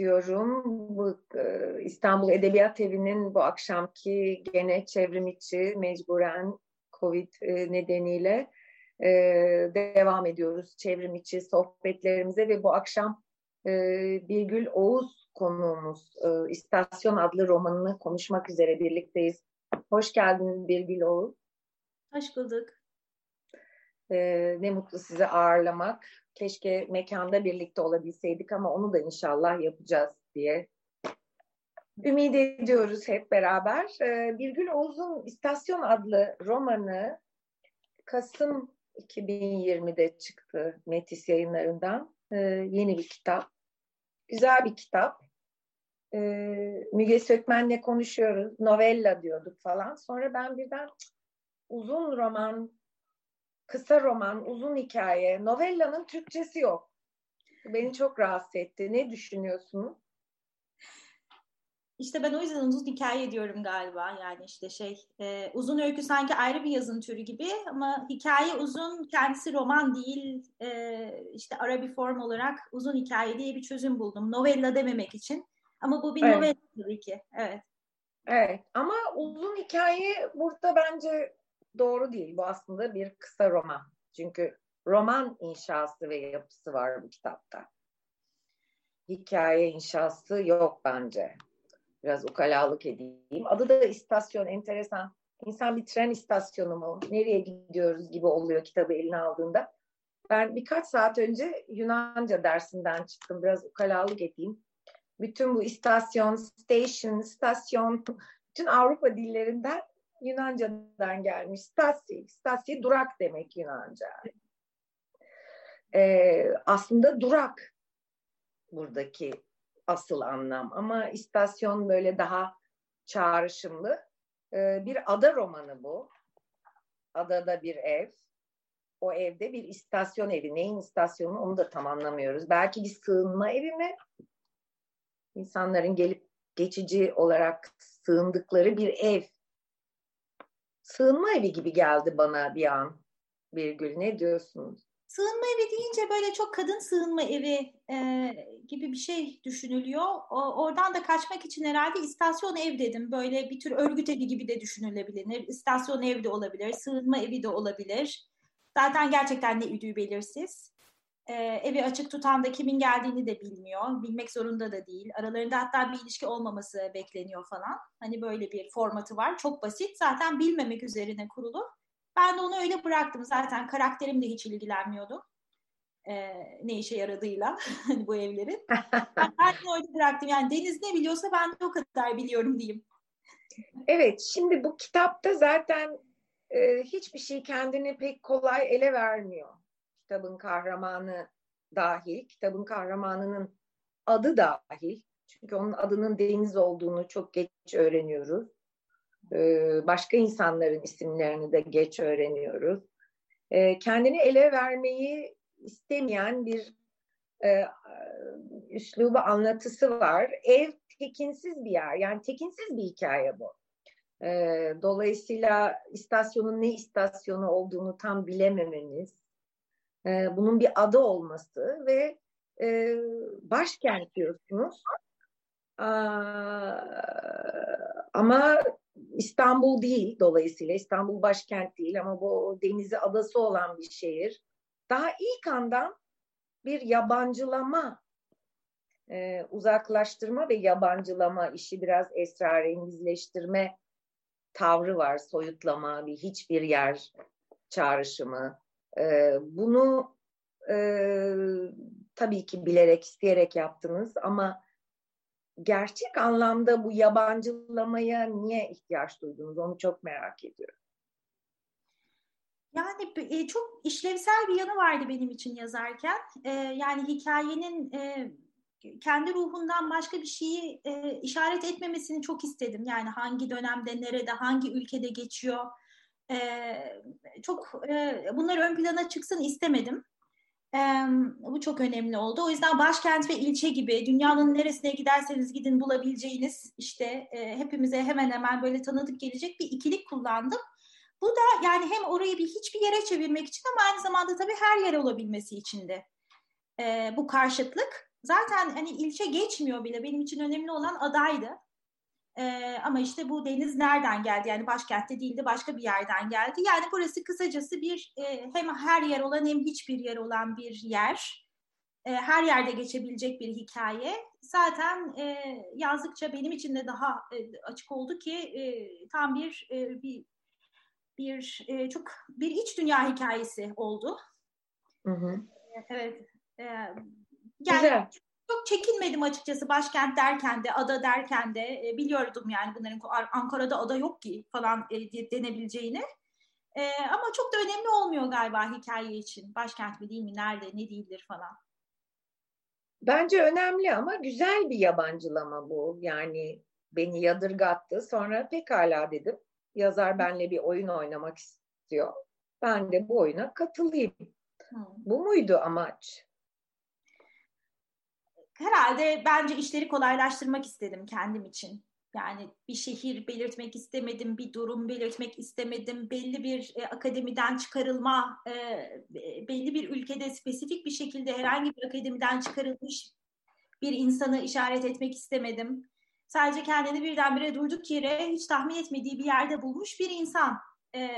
diyorum. Bu İstanbul Edebiyat Evi'nin bu akşamki gene çevrim içi mecburen Covid nedeniyle devam ediyoruz çevrim içi sohbetlerimize ve bu akşam Birgül Oğuz konuğumuz İstasyon adlı romanını konuşmak üzere birlikteyiz. Hoş geldiniz Birgül Oğuz. Hoş bulduk. ne mutlu sizi ağırlamak. Keşke mekanda birlikte olabilseydik ama onu da inşallah yapacağız diye ümit ediyoruz hep beraber. Birgül Oğuz'un İstasyon adlı romanı Kasım 2020'de çıktı Metis yayınlarından. Yeni bir kitap. Güzel bir kitap. Müge Sökmen'le konuşuyoruz. Novella diyorduk falan. Sonra ben birden uzun roman kısa roman, uzun hikaye, novellanın Türkçesi yok. Beni çok rahatsız etti. Ne düşünüyorsunuz? İşte ben o yüzden uzun hikaye diyorum galiba. Yani işte şey e, uzun öykü sanki ayrı bir yazın türü gibi ama hikaye uzun kendisi roman değil e, işte ara bir form olarak uzun hikaye diye bir çözüm buldum. Novella dememek için. Ama bu bir evet. novella tabii ki. Evet. Evet ama uzun hikaye burada bence doğru değil. Bu aslında bir kısa roman. Çünkü roman inşası ve yapısı var bu kitapta. Hikaye inşası yok bence. Biraz ukalalık edeyim. Adı da istasyon enteresan. İnsan bir tren istasyonu mu? Nereye gidiyoruz gibi oluyor kitabı eline aldığında. Ben birkaç saat önce Yunanca dersinden çıktım. Biraz ukalalık edeyim. Bütün bu istasyon, station, stasyon, bütün Avrupa dillerinden Yunanca'dan gelmiş. Stasi, stasi durak demek Yunanca. Ee, aslında durak buradaki asıl anlam ama istasyon böyle daha çağrışımlı. Ee, bir ada romanı bu. Adada bir ev. O evde bir istasyon evi. Neyin istasyonu onu da tam anlamıyoruz. Belki bir sığınma evi mi? İnsanların gelip geçici olarak sığındıkları bir ev sığınma evi gibi geldi bana bir an. Birgül ne diyorsunuz? Sığınma evi deyince böyle çok kadın sığınma evi e, gibi bir şey düşünülüyor. O, oradan da kaçmak için herhalde istasyon ev dedim. Böyle bir tür örgüt evi gibi de düşünülebilir. İstasyon ev de olabilir, sığınma evi de olabilir. Zaten gerçekten ne üdüğü belirsiz. E, evi açık tutan da kimin geldiğini de bilmiyor. Bilmek zorunda da değil. Aralarında hatta bir ilişki olmaması bekleniyor falan. Hani böyle bir formatı var. Çok basit. Zaten bilmemek üzerine kurulu. Ben de onu öyle bıraktım. Zaten karakterim de hiç ilgilenmiyordu. E, ne işe yaradığıyla hani bu evlerin. ben, ben öyle bıraktım. Yani Deniz ne biliyorsa ben de o kadar biliyorum diyeyim. Evet, şimdi bu kitapta zaten e, hiçbir şey kendini pek kolay ele vermiyor kitabın kahramanı dahil, kitabın kahramanının adı dahil. Çünkü onun adının Deniz olduğunu çok geç öğreniyoruz. Ee, başka insanların isimlerini de geç öğreniyoruz. Ee, kendini ele vermeyi istemeyen bir e, üslubu anlatısı var. Ev tekinsiz bir yer. Yani tekinsiz bir hikaye bu. Ee, dolayısıyla istasyonun ne istasyonu olduğunu tam bilememeniz, e, bunun bir adı olması ve e, başkent diyorsunuz. Aa, ama İstanbul değil dolayısıyla İstanbul başkent değil ama bu denizi adası olan bir şehir. Daha ilk andan bir yabancılama, e, uzaklaştırma ve yabancılama işi biraz esrarengizleştirme tavrı var. Soyutlama, bir hiçbir yer çağrışımı. E, bunu e, tabii ki bilerek, isteyerek yaptınız ama gerçek anlamda bu yabancılamaya niye ihtiyaç duydunuz? Onu çok merak ediyorum. Yani e, çok işlevsel bir yanı vardı benim için yazarken. E, yani hikayenin e, kendi ruhundan başka bir şeyi e, işaret etmemesini çok istedim. Yani hangi dönemde, nerede, hangi ülkede geçiyor. E, çok e, bunlar ön plana çıksın istemedim. E, bu çok önemli oldu. O yüzden başkent ve ilçe gibi dünyanın neresine giderseniz gidin bulabileceğiniz işte e, hepimize hemen hemen böyle tanıdık gelecek bir ikilik kullandım. Bu da yani hem orayı bir hiçbir yere çevirmek için ama aynı zamanda tabii her yer olabilmesi için de e, bu karşıtlık. Zaten hani ilçe geçmiyor bile benim için önemli olan adaydı. Ama işte bu deniz nereden geldi? Yani başkentte değildi başka bir yerden geldi. Yani burası kısacası bir e, hem her yer olan hem hiçbir yer olan bir yer. E, her yerde geçebilecek bir hikaye. Zaten e, yazdıkça benim için de daha e, açık oldu ki e, tam bir e, bir bir e, çok bir iç dünya hikayesi oldu. Hı hı. Evet. E, yani Güzel. Çok çekinmedim açıkçası başkent derken de, ada derken de e, biliyordum yani bunların Ankara'da ada yok ki falan e, denebileceğini. E, ama çok da önemli olmuyor galiba hikaye için. Başkent mi değil mi, nerede, ne değildir falan. Bence önemli ama güzel bir yabancılama bu. Yani beni yadırgattı. Sonra pekala dedim. Yazar benle bir oyun oynamak istiyor. Ben de bu oyuna katılayım. Hmm. Bu muydu amaç? Herhalde bence işleri kolaylaştırmak istedim kendim için. Yani bir şehir belirtmek istemedim, bir durum belirtmek istemedim, belli bir e, akademiden çıkarılma, e, belli bir ülkede spesifik bir şekilde herhangi bir akademiden çıkarılmış bir insanı işaret etmek istemedim. Sadece kendini birdenbire durduk yere hiç tahmin etmediği bir yerde bulmuş bir insan. E,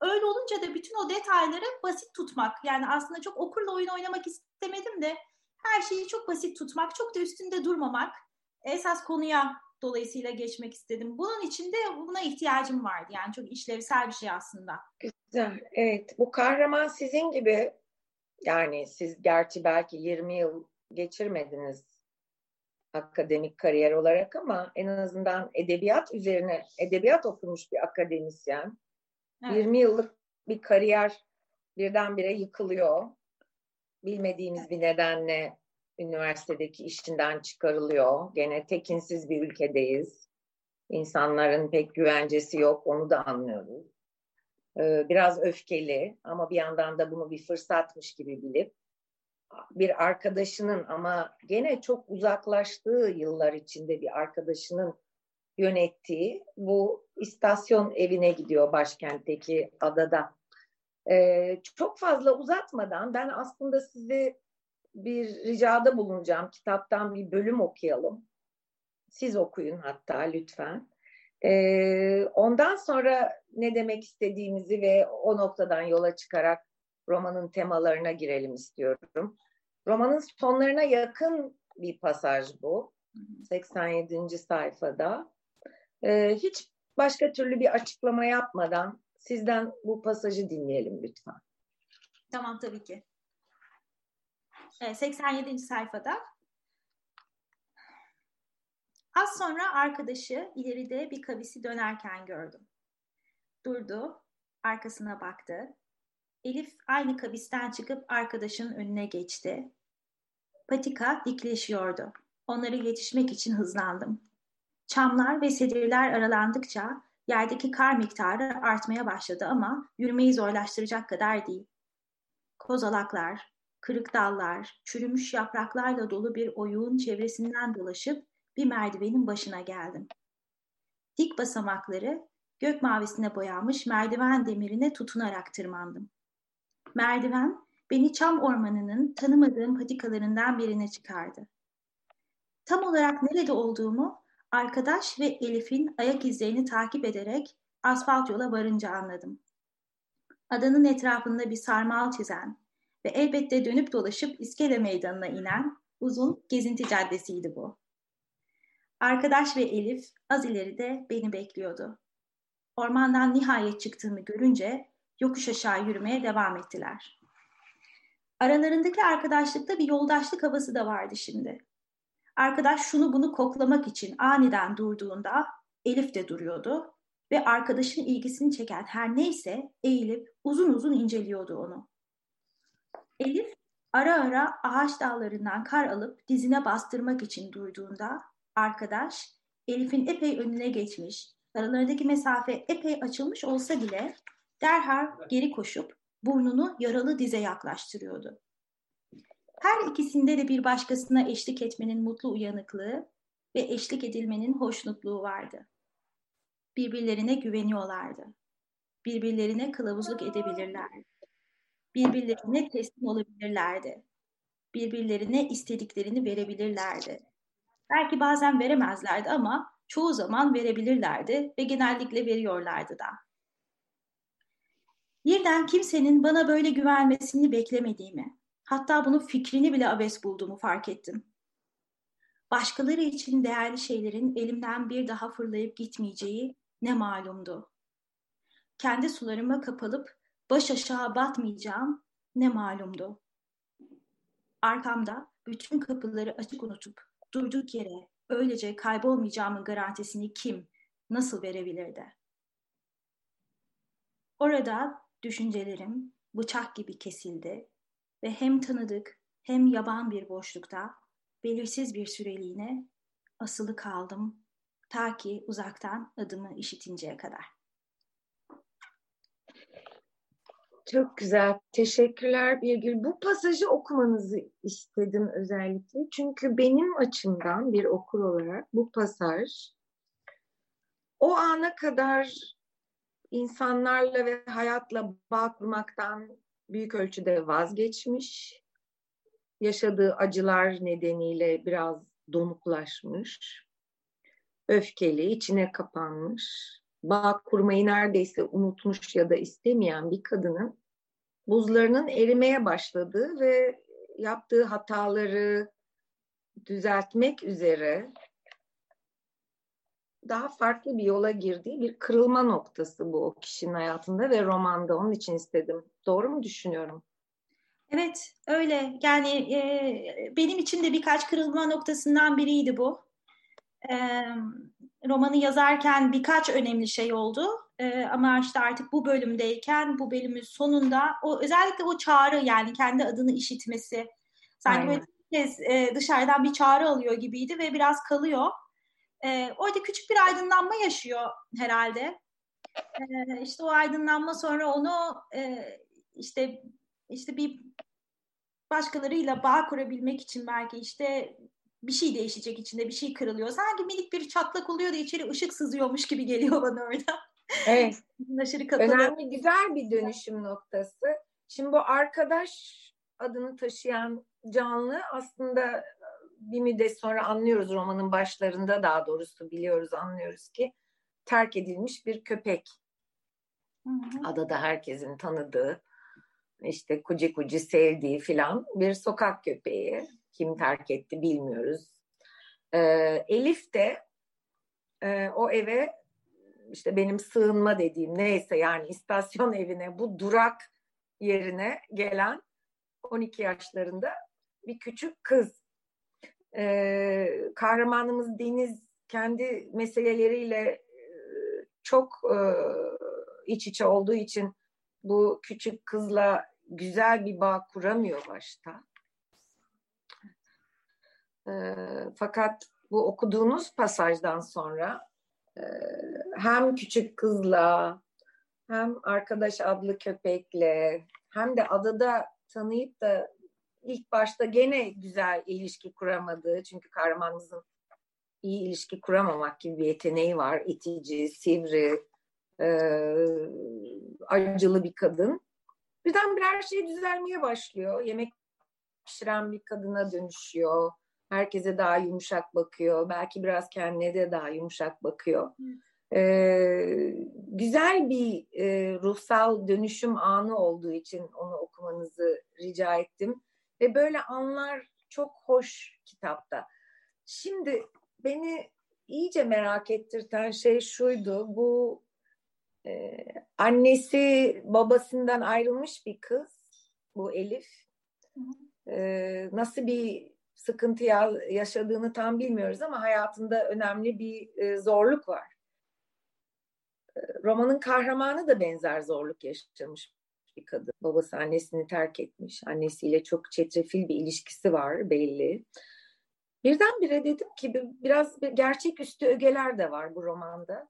öyle olunca da bütün o detayları basit tutmak. Yani aslında çok okurla oyun oynamak istemedim de her şeyi çok basit tutmak, çok da üstünde durmamak. Esas konuya dolayısıyla geçmek istedim. Bunun için de buna ihtiyacım vardı. Yani çok işlevsel bir şey aslında. Güzel. Evet. Bu kahraman sizin gibi yani siz gerçi belki 20 yıl geçirmediniz akademik kariyer olarak ama en azından edebiyat üzerine edebiyat okumuş bir akademisyen. Evet. 20 yıllık bir kariyer birdenbire yıkılıyor bilmediğimiz bir nedenle üniversitedeki işinden çıkarılıyor. Gene tekinsiz bir ülkedeyiz. İnsanların pek güvencesi yok, onu da anlıyoruz. Ee, biraz öfkeli ama bir yandan da bunu bir fırsatmış gibi bilip bir arkadaşının ama gene çok uzaklaştığı yıllar içinde bir arkadaşının yönettiği bu istasyon evine gidiyor başkentteki adada. Ee, çok fazla uzatmadan ben aslında size bir ricada bulunacağım. Kitaptan bir bölüm okuyalım. Siz okuyun hatta lütfen. Ee, ondan sonra ne demek istediğimizi ve o noktadan yola çıkarak romanın temalarına girelim istiyorum. Romanın sonlarına yakın bir pasaj bu. 87. sayfada. Ee, hiç başka türlü bir açıklama yapmadan Sizden bu pasajı dinleyelim lütfen. Tamam tabii ki. 87. sayfada. Az sonra arkadaşı ileride bir kavisi dönerken gördüm. Durdu, arkasına baktı. Elif aynı kabisten çıkıp arkadaşının önüne geçti. Patika dikleşiyordu. Onları yetişmek için hızlandım. Çamlar ve sedirler aralandıkça Yerdeki kar miktarı artmaya başladı ama yürümeyi zorlaştıracak kadar değil. Kozalaklar, kırık dallar, çürümüş yapraklarla dolu bir oyuğun çevresinden dolaşıp bir merdivenin başına geldim. Dik basamakları gök mavisine boyanmış merdiven demirine tutunarak tırmandım. Merdiven beni çam ormanının tanımadığım patikalarından birine çıkardı. Tam olarak nerede olduğumu Arkadaş ve Elif'in ayak izlerini takip ederek asfalt yola varınca anladım. Adanın etrafında bir sarmal çizen ve elbette dönüp dolaşıp iskele meydanına inen uzun gezinti caddesiydi bu. Arkadaş ve Elif az ileride beni bekliyordu. Ormandan nihayet çıktığımı görünce yokuş aşağı yürümeye devam ettiler. Aralarındaki arkadaşlıkta bir yoldaşlık havası da vardı şimdi. Arkadaş şunu bunu koklamak için aniden durduğunda Elif de duruyordu ve arkadaşın ilgisini çeken her neyse eğilip uzun uzun inceliyordu onu. Elif Ara ara ağaç dallarından kar alıp dizine bastırmak için durduğunda arkadaş Elif'in epey önüne geçmiş, aralarındaki mesafe epey açılmış olsa bile derhal geri koşup burnunu yaralı dize yaklaştırıyordu. Her ikisinde de bir başkasına eşlik etmenin mutlu uyanıklığı ve eşlik edilmenin hoşnutluğu vardı. Birbirlerine güveniyorlardı. Birbirlerine kılavuzluk edebilirlerdi. Birbirlerine teslim olabilirlerdi. Birbirlerine istediklerini verebilirlerdi. Belki bazen veremezlerdi ama çoğu zaman verebilirlerdi ve genellikle veriyorlardı da. Birden kimsenin bana böyle güvenmesini beklemediğimi, hatta bunun fikrini bile abes bulduğumu fark ettim. Başkaları için değerli şeylerin elimden bir daha fırlayıp gitmeyeceği ne malumdu. Kendi sularıma kapalıp baş aşağı batmayacağım ne malumdu. Arkamda bütün kapıları açık unutup durduk yere öylece kaybolmayacağımın garantisini kim, nasıl verebilirdi? Orada düşüncelerim bıçak gibi kesildi ve hem tanıdık hem yaban bir boşlukta belirsiz bir süreliğine asılı kaldım ta ki uzaktan adımı işitinceye kadar. Çok güzel. Teşekkürler Birgül. Bu pasajı okumanızı istedim özellikle. Çünkü benim açımdan bir okur olarak bu pasaj o ana kadar insanlarla ve hayatla bağ kurmaktan büyük ölçüde vazgeçmiş. Yaşadığı acılar nedeniyle biraz donuklaşmış. Öfkeli, içine kapanmış. Bağ kurmayı neredeyse unutmuş ya da istemeyen bir kadının buzlarının erimeye başladığı ve yaptığı hataları düzeltmek üzere daha farklı bir yola girdiği bir kırılma noktası bu o kişinin hayatında ve romanda. Onun için istedim. Doğru mu düşünüyorum? Evet, öyle. Yani e, benim için de birkaç kırılma noktasından biriydi bu. E, romanı yazarken birkaç önemli şey oldu. E, ama işte artık bu bölümdeyken, bu bölümün sonunda o özellikle o çağrı yani kendi adını işitmesi sanki Aynen. böyle kez e, dışarıdan bir çağrı alıyor gibiydi ve biraz kalıyor. E, orada küçük bir aydınlanma yaşıyor herhalde. E, işte o aydınlanma sonra onu e, işte işte bir başkalarıyla bağ kurabilmek için belki işte bir şey değişecek içinde bir şey kırılıyor. Sanki minik bir çatlak oluyor da içeri ışık sızıyormuş gibi geliyor bana orada. Evet. Önemli güzel bir dönüşüm noktası. Şimdi bu arkadaş adını taşıyan canlı aslında bir müddet sonra anlıyoruz romanın başlarında daha doğrusu biliyoruz anlıyoruz ki terk edilmiş bir köpek. Hı hı. Adada herkesin tanıdığı işte kuci kuci sevdiği filan bir sokak köpeği. Kim terk etti bilmiyoruz. Ee, Elif de e, o eve işte benim sığınma dediğim neyse yani istasyon evine bu durak yerine gelen 12 yaşlarında bir küçük kız e, kahramanımız Deniz kendi meseleleriyle çok e, iç içe olduğu için bu küçük kızla güzel bir bağ kuramıyor başta. E, fakat bu okuduğunuz pasajdan sonra e, hem küçük kızla hem arkadaş adlı köpekle hem de adada tanıyıp da ilk başta gene güzel ilişki kuramadığı çünkü kahramanımızın iyi ilişki kuramamak gibi bir yeteneği var. İtici, sivri, e, acılı bir kadın. Birden bir her şey düzelmeye başlıyor. Yemek pişiren bir kadına dönüşüyor. Herkese daha yumuşak bakıyor. Belki biraz kendine de daha yumuşak bakıyor. Ee, güzel bir e, ruhsal dönüşüm anı olduğu için onu okumanızı rica ettim. Ve böyle anlar çok hoş kitapta. Şimdi beni iyice merak ettirten şey şuydu. Bu e, annesi babasından ayrılmış bir kız. Bu Elif. E, nasıl bir sıkıntı yaşadığını tam bilmiyoruz ama hayatında önemli bir e, zorluk var. E, romanın kahramanı da benzer zorluk yaşamış bir kadın. Babası annesini terk etmiş. Annesiyle çok çetrefil bir ilişkisi var belli. Birdenbire dedim ki biraz bir gerçeküstü ögeler de var bu romanda.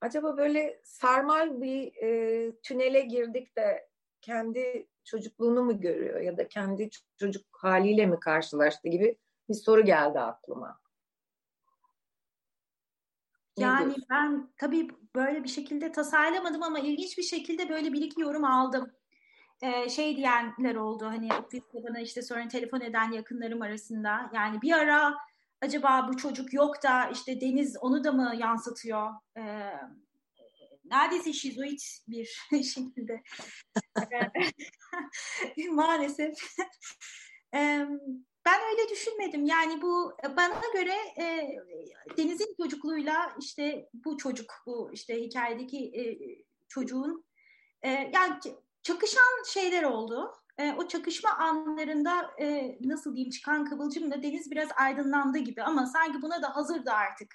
Acaba böyle sarmal bir e, tünele girdik de kendi çocukluğunu mu görüyor ya da kendi çocuk haliyle mi karşılaştı gibi bir soru geldi aklıma. Yani ben tabii böyle bir şekilde tasarlamadım ama ilginç bir şekilde böyle bir iki yorum aldım. Ee, şey diyenler oldu hani bana işte sonra telefon eden yakınlarım arasında. Yani bir ara acaba bu çocuk yok da işte Deniz onu da mı yansıtıyor? Ee, neredeyse şizoid bir şekilde. Maalesef. Ben öyle düşünmedim. Yani bu bana göre e, Deniz'in çocukluğuyla işte bu çocuk, bu işte hikayedeki e, çocuğun e, yani çakışan şeyler oldu. E, o çakışma anlarında e, nasıl diyeyim çıkan kıvılcımla Deniz biraz aydınlandı gibi ama sanki buna da hazırdı artık.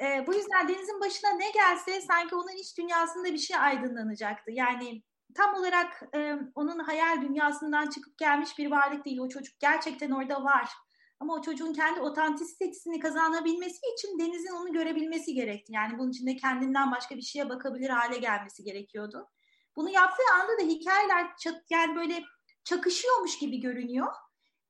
E, bu yüzden Deniz'in başına ne gelse sanki onun iç dünyasında bir şey aydınlanacaktı. Yani tam olarak e, onun hayal dünyasından çıkıp gelmiş bir varlık değil. O çocuk gerçekten orada var. Ama o çocuğun kendi otantisitesini kazanabilmesi için Deniz'in onu görebilmesi gerekti. Yani bunun içinde kendinden başka bir şeye bakabilir hale gelmesi gerekiyordu. Bunu yaptığı anda da hikayeler çat, yani böyle çakışıyormuş gibi görünüyor.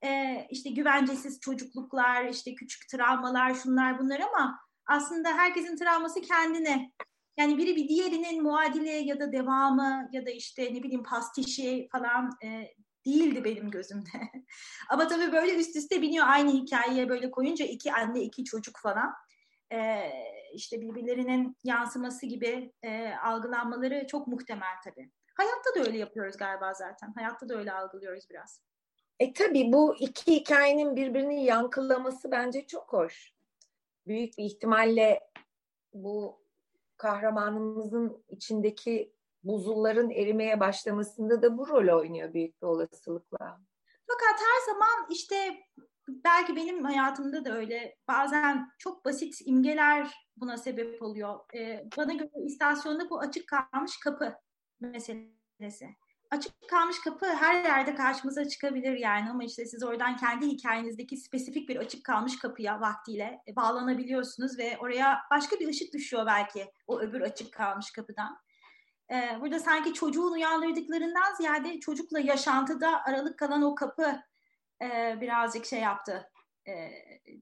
Ee, işte güvencesiz çocukluklar, işte küçük travmalar, şunlar bunlar ama aslında herkesin travması kendine. Yani biri bir diğerinin muadili ya da devamı ya da işte ne bileyim pastişi falan e, değildi benim gözümde. Ama tabii böyle üst üste biniyor aynı hikayeye böyle koyunca iki anne iki çocuk falan. E, işte birbirlerinin yansıması gibi e, algılanmaları çok muhtemel tabii. Hayatta da öyle yapıyoruz galiba zaten. Hayatta da öyle algılıyoruz biraz. E tabii bu iki hikayenin birbirini yankılaması bence çok hoş. Büyük bir ihtimalle bu kahramanımızın içindeki buzulların erimeye başlamasında da bu rol oynuyor büyük bir olasılıkla. Fakat her zaman işte belki benim hayatımda da öyle bazen çok basit imgeler buna sebep oluyor. Ee, bana göre istasyonda bu açık kalmış kapı meselesi. Açık kalmış kapı her yerde karşımıza çıkabilir yani ama işte siz oradan kendi hikayenizdeki spesifik bir açık kalmış kapıya vaktiyle bağlanabiliyorsunuz ve oraya başka bir ışık düşüyor belki o öbür açık kalmış kapıdan. Ee, burada sanki çocuğun uyandırdıklarından ziyade çocukla yaşantıda aralık kalan o kapı e, birazcık şey yaptı e,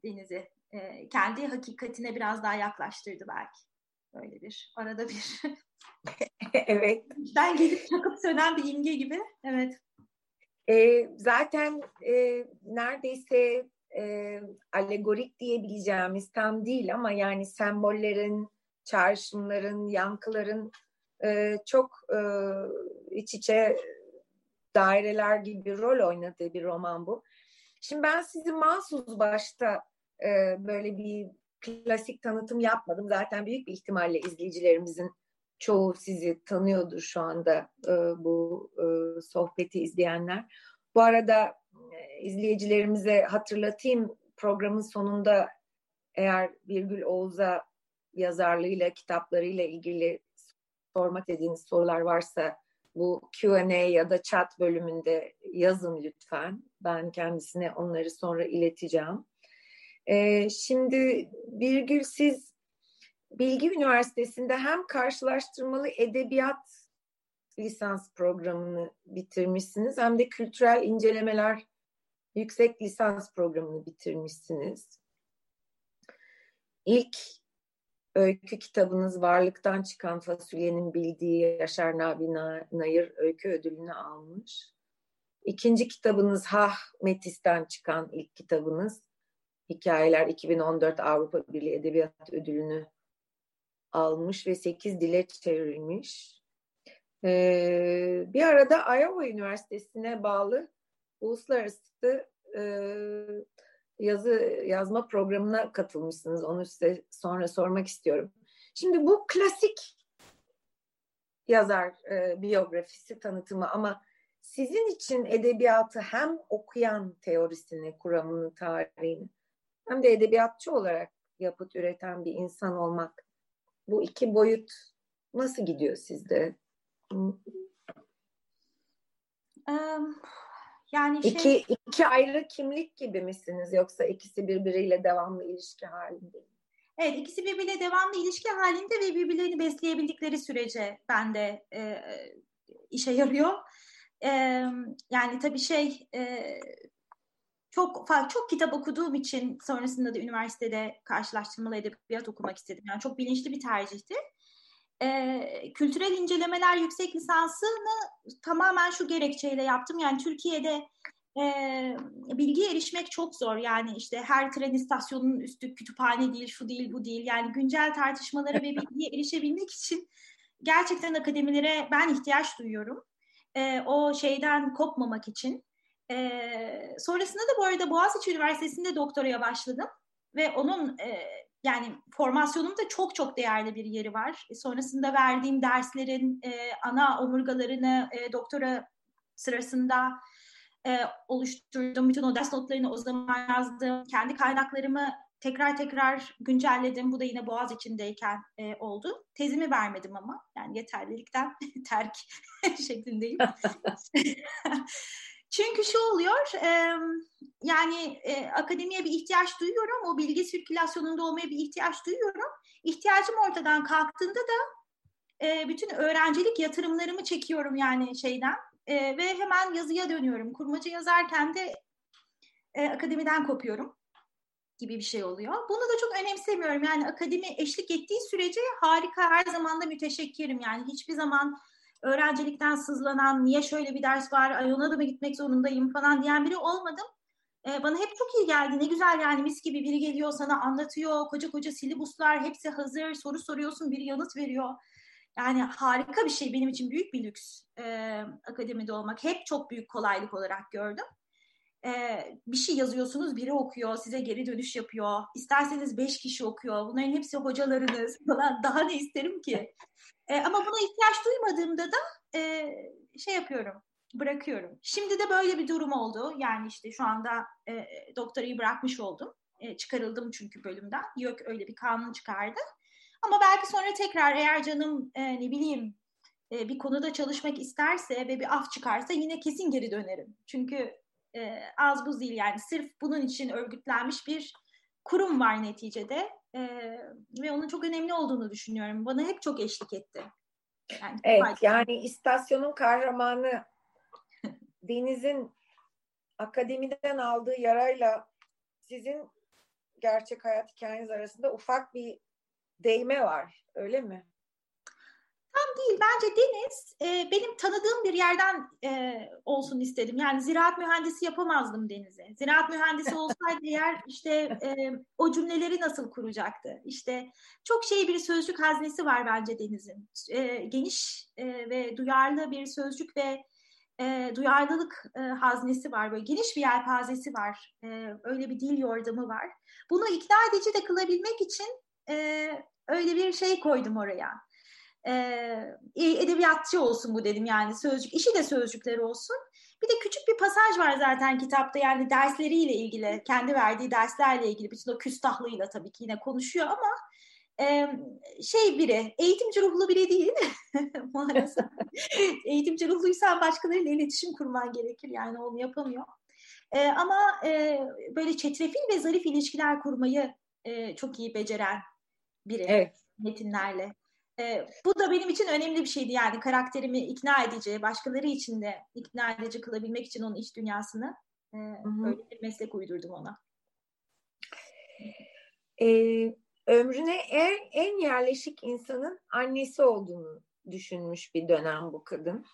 Deniz'i. E, kendi hakikatine biraz daha yaklaştırdı belki. Böyle bir arada bir. evet. Ben gelip çakıp sönen bir imge gibi. Evet. E, zaten e, neredeyse e, alegorik diyebileceğimiz tam değil ama yani sembollerin, çağrışımların, yankıların e, çok e, iç içe daireler gibi rol oynadığı bir roman bu. Şimdi ben sizi mahsus başta e, böyle bir klasik tanıtım yapmadım. Zaten büyük bir ihtimalle izleyicilerimizin çoğu sizi tanıyordur şu anda e, bu e, sohbeti izleyenler. Bu arada e, izleyicilerimize hatırlatayım programın sonunda eğer Virgül Oğuz'a yazarlığıyla, kitaplarıyla ilgili sormak istediğiniz sorular varsa bu Q&A ya da chat bölümünde yazın lütfen. Ben kendisine onları sonra ileteceğim. Ee, şimdi Birgül siz Bilgi Üniversitesi'nde hem karşılaştırmalı edebiyat lisans programını bitirmişsiniz hem de kültürel incelemeler yüksek lisans programını bitirmişsiniz. İlk öykü kitabınız Varlıktan Çıkan Fasulyenin Bildiği Yaşar Nabi Nayır öykü ödülünü almış. İkinci kitabınız Hah Metis'ten çıkan ilk kitabınız. Hikayeler 2014 Avrupa Birliği Edebiyat Ödülünü almış ve 8 dile çevrilmiş. Ee, bir arada Iowa Üniversitesi'ne bağlı uluslararası e, yazı yazma programına katılmışsınız. Onu size sonra sormak istiyorum. Şimdi bu klasik yazar e, biyografisi tanıtımı ama sizin için edebiyatı hem okuyan teorisini, kuramını, tarihini hem de edebiyatçı olarak yapıt üreten bir insan olmak bu iki boyut nasıl gidiyor sizde? yani şey... iki, iki ayrı kimlik gibi misiniz yoksa ikisi birbiriyle devamlı ilişki halinde mi? Evet ikisi birbiriyle devamlı ilişki halinde ve birbirlerini besleyebildikleri sürece bende e, işe yarıyor. E, yani tabii şey e, çok çok kitap okuduğum için sonrasında da üniversitede karşılaştırmalı edebiyat okumak istedim. Yani çok bilinçli bir tercihti. E, kültürel incelemeler yüksek lisansını tamamen şu gerekçeyle yaptım. Yani Türkiye'de e, bilgiye erişmek çok zor. Yani işte her tren istasyonunun üstü kütüphane değil, şu değil, bu değil. Yani güncel tartışmalara ve bilgiye erişebilmek için gerçekten akademilere ben ihtiyaç duyuyorum. E, o şeyden kopmamak için. E, sonrasında da bu arada Boğaziçi Üniversitesi'nde doktoraya başladım. Ve onun e, yani formasyonumda çok çok değerli bir yeri var. E, sonrasında verdiğim derslerin e, ana omurgalarını e, doktora sırasında e, oluşturdum. Bütün o ders notlarını o zaman yazdım. Kendi kaynaklarımı tekrar tekrar güncelledim. Bu da yine Boğaz içindeyken e, oldu. Tezimi vermedim ama yani yeterlilikten terk şeklindeyim. Çünkü şu oluyor, e, yani e, akademiye bir ihtiyaç duyuyorum, o bilgi sirkülasyonunda olmaya bir ihtiyaç duyuyorum. İhtiyacım ortadan kalktığında da e, bütün öğrencilik yatırımlarımı çekiyorum yani şeyden e, ve hemen yazıya dönüyorum. Kurmaca yazarken de e, akademiden kopuyorum gibi bir şey oluyor. Bunu da çok önemsemiyorum. Yani akademi eşlik ettiği sürece harika her zaman da müteşekkirim. Yani hiçbir zaman öğrencilikten sızlanan, niye şöyle bir ders var, ay ona da mı gitmek zorundayım falan diyen biri olmadım. Ee, bana hep çok iyi geldi. Ne güzel yani mis gibi biri geliyor sana anlatıyor. Koca koca silibuslar hepsi hazır. Soru soruyorsun biri yanıt veriyor. Yani harika bir şey benim için büyük bir lüks e, akademide olmak. Hep çok büyük kolaylık olarak gördüm. E, bir şey yazıyorsunuz biri okuyor size geri dönüş yapıyor. İsterseniz beş kişi okuyor. Bunların hepsi hocalarınız falan. Daha ne isterim ki? E, ama buna ihtiyaç duymadığımda da e, şey yapıyorum, bırakıyorum. Şimdi de böyle bir durum oldu. Yani işte şu anda e, doktorayı bırakmış oldum. E, çıkarıldım çünkü bölümden. Yok öyle bir kanun çıkardı. Ama belki sonra tekrar eğer canım e, ne bileyim e, bir konuda çalışmak isterse ve bir af çıkarsa yine kesin geri dönerim. Çünkü e, az buz değil yani sırf bunun için örgütlenmiş bir kurum var neticede e, ve onun çok önemli olduğunu düşünüyorum. Bana hep çok eşlik etti. Yani, evet faydalı. yani istasyonun kahramanı Deniz'in akademiden aldığı yarayla sizin gerçek hayat hikayeniz arasında ufak bir değme var öyle mi? Tam değil. Bence Deniz e, benim tanıdığım bir yerden e, olsun istedim. Yani ziraat mühendisi yapamazdım Deniz'e. Ziraat mühendisi olsaydı eğer işte e, o cümleleri nasıl kuracaktı? İşte çok şey bir sözcük haznesi var bence Deniz'in. E, geniş e, ve duyarlı bir sözcük ve e, duyarlılık e, haznesi var. Böyle geniş bir yelpazesi var. E, öyle bir dil yordamı var. Bunu ikna edici de kılabilmek için e, öyle bir şey koydum oraya e, edebiyatçı olsun bu dedim yani sözcük işi de sözcükleri olsun. Bir de küçük bir pasaj var zaten kitapta yani dersleriyle ilgili kendi verdiği derslerle ilgili bütün o küstahlığıyla tabii ki yine konuşuyor ama e, şey biri eğitimci ruhlu biri değil maalesef. eğitimci ruhluysan başkalarıyla iletişim kurman gerekir yani onu yapamıyor. E, ama e, böyle çetrefil ve zarif ilişkiler kurmayı e, çok iyi beceren biri evet. metinlerle. E, bu da benim için önemli bir şeydi yani karakterimi ikna edici, başkaları için de ikna edici kılabilmek için onun iç dünyasını e, böyle bir meslek uydurdum ona. E, ömrüne en, en yerleşik insanın annesi olduğunu düşünmüş bir dönem bu kadın.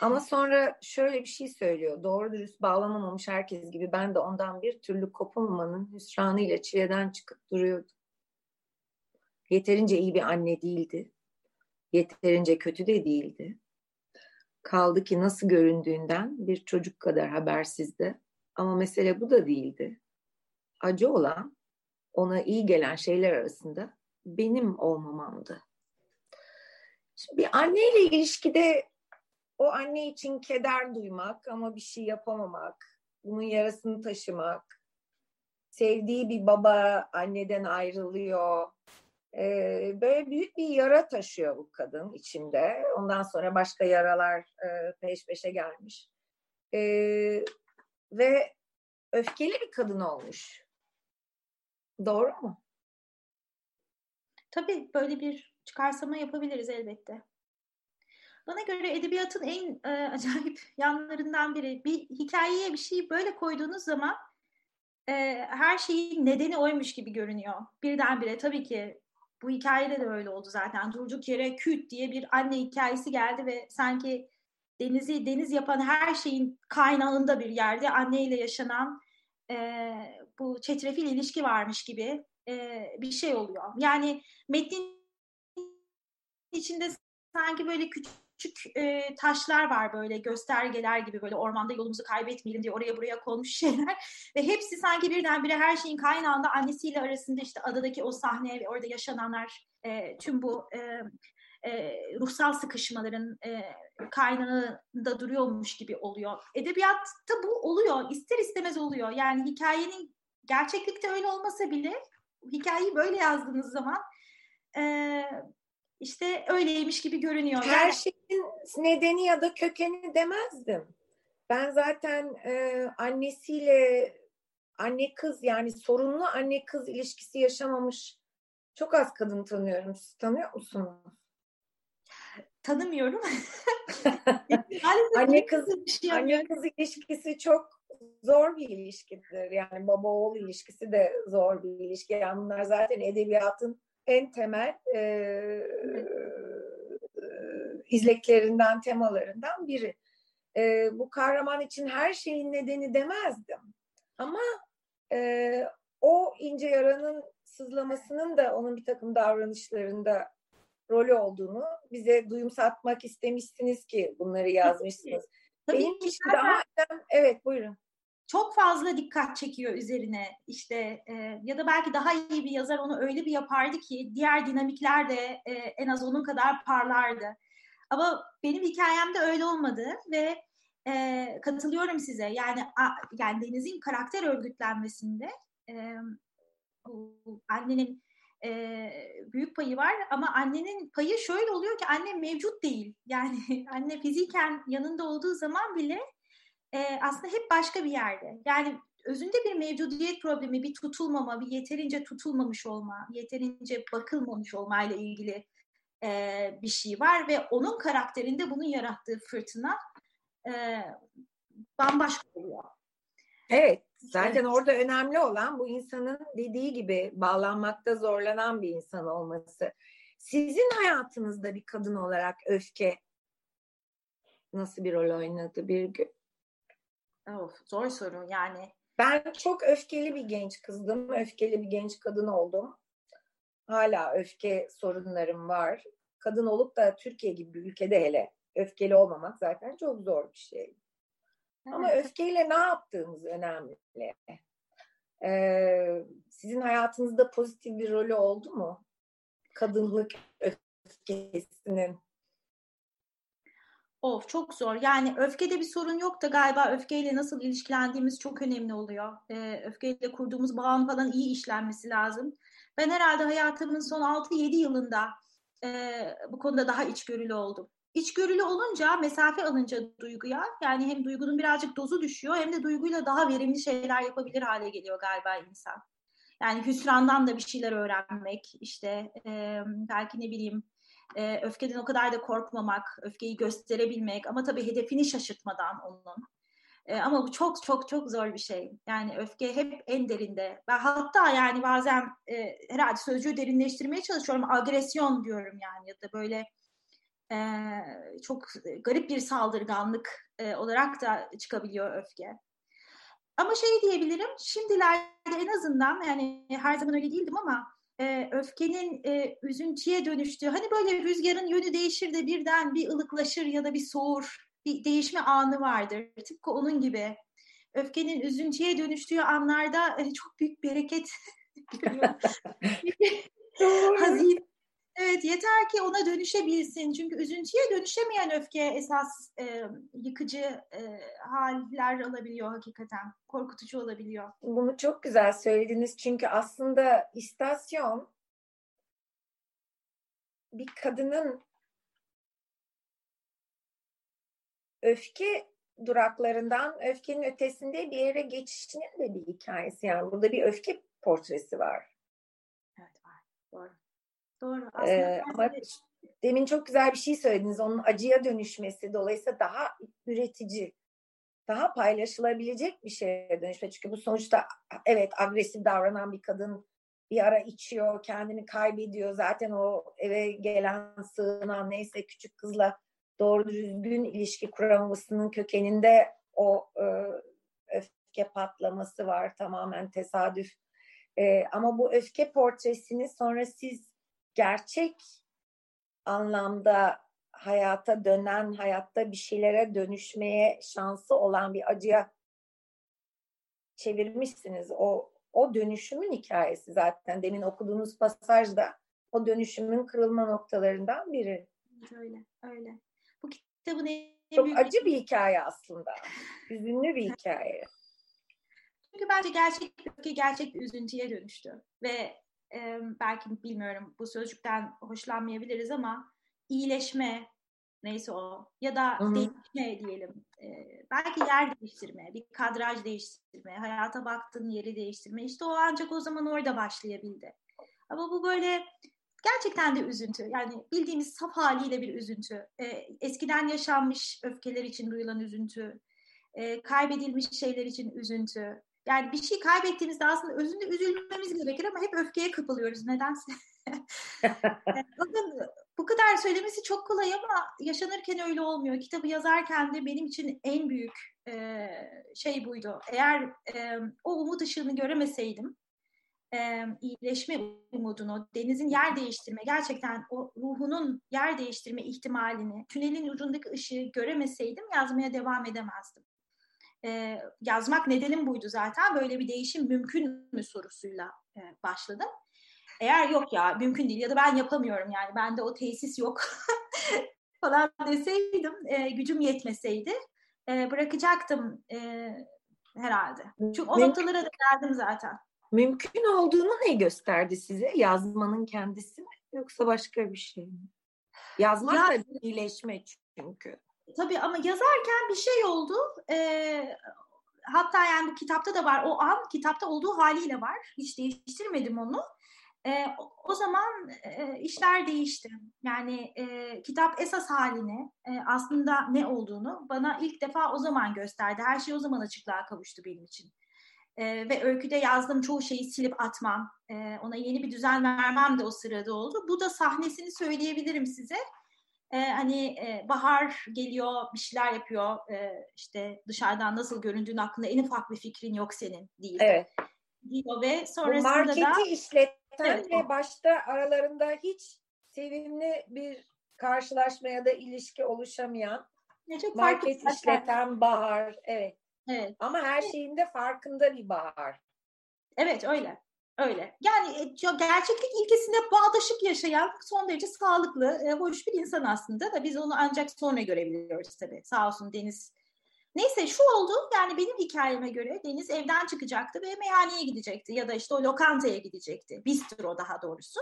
Ama sonra şöyle bir şey söylüyor. Doğru dürüst bağlanamamış herkes gibi ben de ondan bir türlü kopamamanın hüsranıyla çileden çıkıp duruyordu. Yeterince iyi bir anne değildi. Yeterince kötü de değildi. Kaldı ki nasıl göründüğünden bir çocuk kadar habersizdi. Ama mesele bu da değildi. Acı olan ona iyi gelen şeyler arasında benim olmamamdı. Şimdi bir anneyle ilişkide o anne için keder duymak ama bir şey yapamamak, bunun yarasını taşımak, sevdiği bir baba anneden ayrılıyor, Ee, böyle büyük bir yara taşıyor bu kadın içinde. Ondan sonra başka yaralar e, peş peşe gelmiş. Ee, ve öfkeli bir kadın olmuş. Doğru mu? Tabii böyle bir çıkarsama yapabiliriz elbette. Bana göre edebiyatın en e, acayip yanlarından biri bir hikayeye bir şeyi böyle koyduğunuz zaman e, her şeyin nedeni oymuş gibi görünüyor. Birdenbire tabii ki bu hikayede de öyle oldu zaten. Durduk yere küt diye bir anne hikayesi geldi ve sanki denizi deniz yapan her şeyin kaynağında bir yerde anneyle yaşanan e, bu çetrefil ilişki varmış gibi e, bir şey oluyor. Yani metnin içinde sanki böyle küçük küçük e, taşlar var böyle göstergeler gibi böyle ormanda yolumuzu kaybetmeyelim diye oraya buraya konmuş şeyler ve hepsi sanki birdenbire her şeyin kaynağında annesiyle arasında işte adadaki o sahne ve orada yaşananlar e, tüm bu e, e, ruhsal sıkışmaların e, kaynağında duruyormuş gibi oluyor. Edebiyatta bu oluyor, ister istemez oluyor. Yani hikayenin gerçeklikte öyle olmasa bile hikayeyi böyle yazdığınız zaman e, işte öyleymiş gibi görünüyor. Her yani... şeyin nedeni ya da kökeni demezdim. Ben zaten e, annesiyle anne kız yani sorunlu anne kız ilişkisi yaşamamış çok az kadın tanıyorum. Siz tanıyor musunuz? Tanımıyorum. anne kız şey anne kız ilişkisi çok zor bir ilişkidir. Yani baba oğul ilişkisi de zor bir ilişki. Yani bunlar zaten edebiyatın en temel e, izleklerinden, temalarından biri. E, bu kahraman için her şeyin nedeni demezdim. Ama e, o ince yaranın sızlamasının da onun bir takım davranışlarında rolü olduğunu bize duyum satmak istemişsiniz ki bunları yazmışsınız. Tabii Benim için daha evet buyurun çok fazla dikkat çekiyor üzerine işte e, ya da belki daha iyi bir yazar onu öyle bir yapardı ki diğer dinamikler de e, en az onun kadar parlardı. Ama benim hikayemde öyle olmadı ve e, katılıyorum size. Yani a, yani Deniz'in karakter örgütlenmesinde e, bu annenin e, büyük payı var ama annenin payı şöyle oluyor ki anne mevcut değil. Yani anne fiziken yanında olduğu zaman bile e, aslında hep başka bir yerde. Yani özünde bir mevcudiyet problemi, bir tutulmama, bir yeterince tutulmamış olma, yeterince bakılmamış olma ile ilgili e, bir şey var ve onun karakterinde bunun yarattığı fırtına e, bambaşka oluyor. Evet, zaten evet. orada önemli olan bu insanın dediği gibi bağlanmakta zorlanan bir insan olması. Sizin hayatınızda bir kadın olarak öfke nasıl bir rol oynadı bir gün? Of, zor soru yani. Ben çok öfkeli bir genç kızdım. Öfkeli bir genç kadın oldum. Hala öfke sorunlarım var. Kadın olup da Türkiye gibi bir ülkede hele öfkeli olmamak zaten çok zor bir şey. Evet. Ama öfkeyle ne yaptığımız önemli. Ee, sizin hayatınızda pozitif bir rolü oldu mu? Kadınlık öfkesinin. Of çok zor. Yani öfkede bir sorun yok da galiba öfkeyle nasıl ilişkilendiğimiz çok önemli oluyor. Ee, öfkeyle kurduğumuz bağın falan iyi işlenmesi lazım. Ben herhalde hayatımın son 6-7 yılında e, bu konuda daha içgörülü oldum. İçgörülü olunca, mesafe alınca duyguya, yani hem duygunun birazcık dozu düşüyor hem de duyguyla daha verimli şeyler yapabilir hale geliyor galiba insan. Yani hüsrandan da bir şeyler öğrenmek, işte e, belki ne bileyim e, öfkeden o kadar da korkmamak, öfkeyi gösterebilmek ama tabii hedefini şaşırtmadan onun. E, ama bu çok çok çok zor bir şey. Yani öfke hep en derinde. Ben hatta yani bazen e, herhalde sözcüğü derinleştirmeye çalışıyorum. Agresyon diyorum yani ya da böyle e, çok garip bir saldırganlık e, olarak da çıkabiliyor öfke. Ama şey diyebilirim, şimdilerde en azından yani her zaman öyle değildim ama e, öfkenin e, üzüntüye dönüştüğü, hani böyle rüzgarın yönü değişir de birden bir ılıklaşır ya da bir soğur, bir değişme anı vardır. Tıpkı onun gibi. Öfkenin üzüntüye dönüştüğü anlarda e, çok büyük bereket Hazin, Evet yeter ki ona dönüşebilsin. Çünkü üzüntüye dönüşemeyen öfke esas e, yıkıcı e, haller alabiliyor hakikaten. Korkutucu olabiliyor. Bunu çok güzel söylediniz. Çünkü aslında istasyon bir kadının öfke duraklarından öfkenin ötesinde bir yere geçişinin de bir hikayesi. Yani burada bir öfke portresi var. Evet var. Doğru. Doğru. Aslında ee, ama demin çok güzel bir şey söylediniz. Onun acıya dönüşmesi dolayısıyla daha üretici, daha paylaşılabilecek bir şeye dönüşme. Çünkü bu sonuçta evet agresif davranan bir kadın bir ara içiyor, kendini kaybediyor. Zaten o eve gelen sığınan neyse küçük kızla doğru düzgün ilişki kuramamasının kökeninde o e, öfke patlaması var. Tamamen tesadüf. E, ama bu öfke portresini sonra siz gerçek anlamda hayata dönen, hayatta bir şeylere dönüşmeye şansı olan bir acıya çevirmişsiniz. O o dönüşümün hikayesi zaten demin okuduğunuz pasajda o dönüşümün kırılma noktalarından biri. Öyle, öyle. Bu kitabın çok büyük... acı bir hikaye aslında. Hüzünlü bir hikaye. Çünkü bence gerçek öfke gerçek bir üzüntüye dönüştü ve e, belki bilmiyorum bu sözcükten hoşlanmayabiliriz ama iyileşme neyse o ya da Hı-hı. değişme diyelim. E, belki yer değiştirme, bir kadraj değiştirme, hayata baktığın yeri değiştirme. İşte o ancak o zaman orada başlayabildi. Ama bu böyle gerçekten de üzüntü. Yani bildiğimiz saf haliyle bir üzüntü. E, eskiden yaşanmış öfkeler için duyulan üzüntü. E, kaybedilmiş şeyler için üzüntü. Yani bir şey kaybettiğimizde aslında özünde üzülmemiz gerekir ama hep öfkeye kapılıyoruz nedense. Bakın bu kadar söylemesi çok kolay ama yaşanırken öyle olmuyor. Kitabı yazarken de benim için en büyük e, şey buydu. Eğer e, o umut ışığını göremeseydim, e, iyileşme umudunu, denizin yer değiştirme, gerçekten o ruhunun yer değiştirme ihtimalini, tünelin ucundaki ışığı göremeseydim yazmaya devam edemezdim. E, yazmak nedenim buydu zaten. Böyle bir değişim mümkün mü sorusuyla e, başladım. Eğer yok ya mümkün değil ya da ben yapamıyorum yani bende o tesis yok falan deseydim e, gücüm yetmeseydi e, bırakacaktım e, herhalde. Çünkü o noktalara da geldim zaten. Mümkün olduğunu ne gösterdi size? Yazmanın kendisi mi yoksa başka bir şey mi? Yazmak ya, da iyileşme çünkü. Tabii ama yazarken bir şey oldu. Ee, hatta yani bu kitapta da var. O an kitapta olduğu haliyle var. Hiç değiştirmedim onu. E, o zaman e, işler değişti. Yani e, kitap esas halini e, aslında ne olduğunu bana ilk defa o zaman gösterdi. Her şey o zaman açıklığa kavuştu benim için. E, ve öyküde yazdığım çoğu şeyi silip atmam, e, ona yeni bir düzen vermem de o sırada oldu. Bu da sahnesini söyleyebilirim size. E, hani e, bahar geliyor, bir şeyler yapıyor, e, işte dışarıdan nasıl göründüğün hakkında en ufak bir fikrin yok senin değil. Evet. Diyor ve sonrasında Bu marketi da... işlet Senle evet. başta aralarında hiç sevimli bir karşılaşma ya da ilişki oluşamayan ne çok market işleten Bahar. Evet. Evet. Ama her şeyinde farkında bir Bahar. Evet öyle. Öyle. Yani e, gerçeklik ilkesine bağdaşık yaşayan son derece sağlıklı, e, hoş bir insan aslında da biz onu ancak sonra görebiliyoruz tabii. Sağ olsun Deniz Neyse şu oldu yani benim hikayeme göre Deniz evden çıkacaktı ve meyhaneye gidecekti ya da işte o lokantaya gidecekti. Bistro daha doğrusu.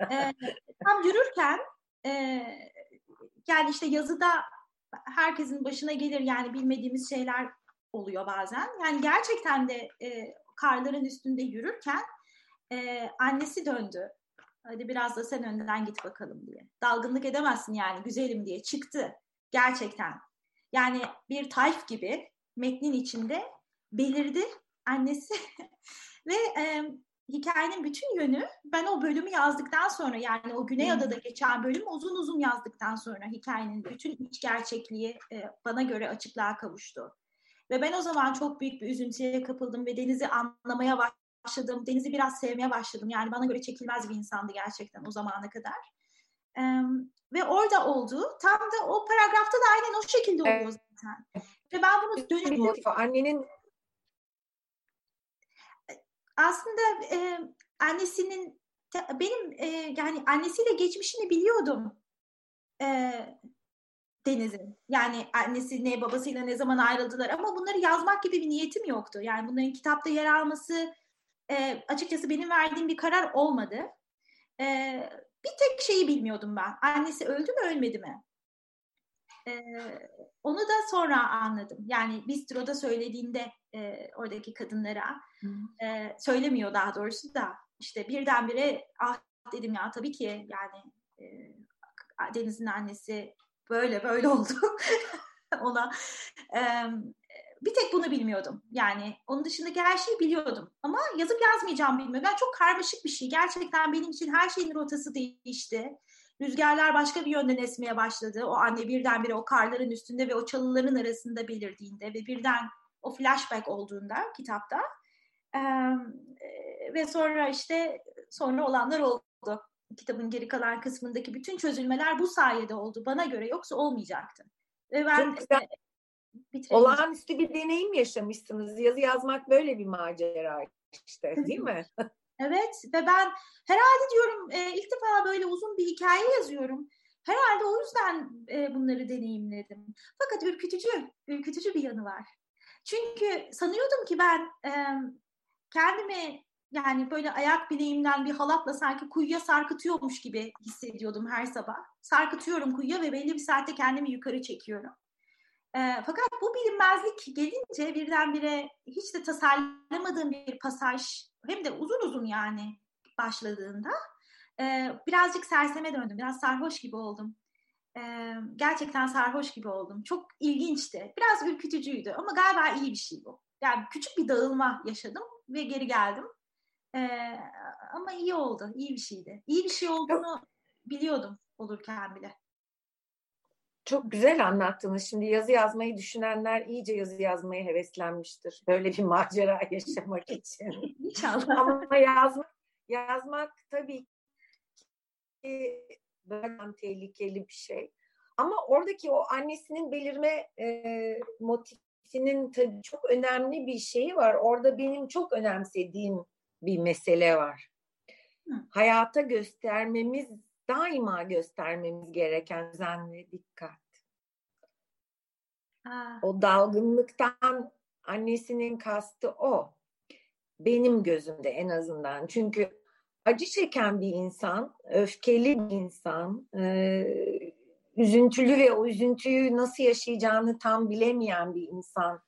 Ee, tam yürürken e, yani işte yazıda herkesin başına gelir yani bilmediğimiz şeyler oluyor bazen. Yani gerçekten de e, karların üstünde yürürken e, annesi döndü. Hadi biraz da sen önden git bakalım diye. Dalgınlık edemezsin yani güzelim diye çıktı. Gerçekten yani bir tayf gibi metnin içinde belirdi annesi ve e, hikayenin bütün yönü ben o bölümü yazdıktan sonra yani o Güney Adada geçen bölümü uzun uzun yazdıktan sonra hikayenin bütün iç gerçekliği e, bana göre açıklığa kavuştu. Ve ben o zaman çok büyük bir üzüntüye kapıldım ve Deniz'i anlamaya başladım. Deniz'i biraz sevmeye başladım. Yani bana göre çekilmez bir insandı gerçekten o zamana kadar. E, ve orada oldu. Tam da o paragrafta da aynen o şekilde oluyor evet. zaten. Ve ben bunu dönüp... Annenin aslında e, annesinin benim e, yani annesiyle geçmişini biliyordum e, Deniz'in. Yani annesi ne babasıyla ne zaman ayrıldılar ama bunları yazmak gibi bir niyetim yoktu. Yani bunların kitapta yer alması e, açıkçası benim verdiğim bir karar olmadı. E, bir tek şeyi bilmiyordum ben. Annesi öldü mü ölmedi mi? Ee, onu da sonra anladım. Yani bistroda söylediğinde e, oradaki kadınlara e, söylemiyor daha doğrusu da işte birdenbire ah dedim ya tabii ki yani e, Deniz'in annesi böyle böyle oldu ona. E, bir tek bunu bilmiyordum. Yani onun dışındaki her şeyi biliyordum. Ama yazıp yazmayacağım bilmiyordum. Yani çok karmaşık bir şey. Gerçekten benim için her şeyin rotası değişti. Rüzgarlar başka bir yönden esmeye başladı. O anne birdenbire o karların üstünde ve o çalıların arasında belirdiğinde ve birden o flashback olduğunda kitapta. Ee, ve sonra işte sonra olanlar oldu. Kitabın geri kalan kısmındaki bütün çözülmeler bu sayede oldu. Bana göre yoksa olmayacaktı. Ve ben Çok güzel. Olağanüstü bir deneyim yaşamışsınız. Yazı yazmak böyle bir macera işte değil mi? Evet ve ben herhalde diyorum e, ilk defa böyle uzun bir hikaye yazıyorum. Herhalde o yüzden e, bunları deneyimledim. Fakat ürkütücü, ürkütücü bir yanı var. Çünkü sanıyordum ki ben e, kendimi yani böyle ayak bileğimden bir halatla sanki kuyuya sarkıtıyormuş gibi hissediyordum her sabah. Sarkıtıyorum kuyuya ve belli bir saatte kendimi yukarı çekiyorum. E, fakat bu bilinmezlik gelince birdenbire hiç de tasarlamadığım bir pasaj hem de uzun uzun yani başladığında e, birazcık serseme döndüm. Biraz sarhoş gibi oldum. E, gerçekten sarhoş gibi oldum. Çok ilginçti. Biraz ürkütücüydü ama galiba iyi bir şey bu. Yani küçük bir dağılma yaşadım ve geri geldim. E, ama iyi oldu. iyi bir şeydi. İyi bir şey olduğunu biliyordum olurken bile. Çok güzel anlattınız. Şimdi yazı yazmayı düşünenler iyice yazı yazmaya heveslenmiştir. Böyle bir macera yaşamak için. İnşallah. Ama yazmak, yazmak tabii ki böyle tehlikeli bir şey. Ama oradaki o annesinin belirme e, motifinin tabii çok önemli bir şeyi var. Orada benim çok önemsediğim bir mesele var. Hı. Hayata göstermemiz daima göstermemiz gereken özen ve dikkat. Aa. O dalgınlıktan annesinin kastı o. Benim gözümde en azından. Çünkü acı çeken bir insan, öfkeli bir insan, e, üzüntülü ve o üzüntüyü nasıl yaşayacağını tam bilemeyen bir insan,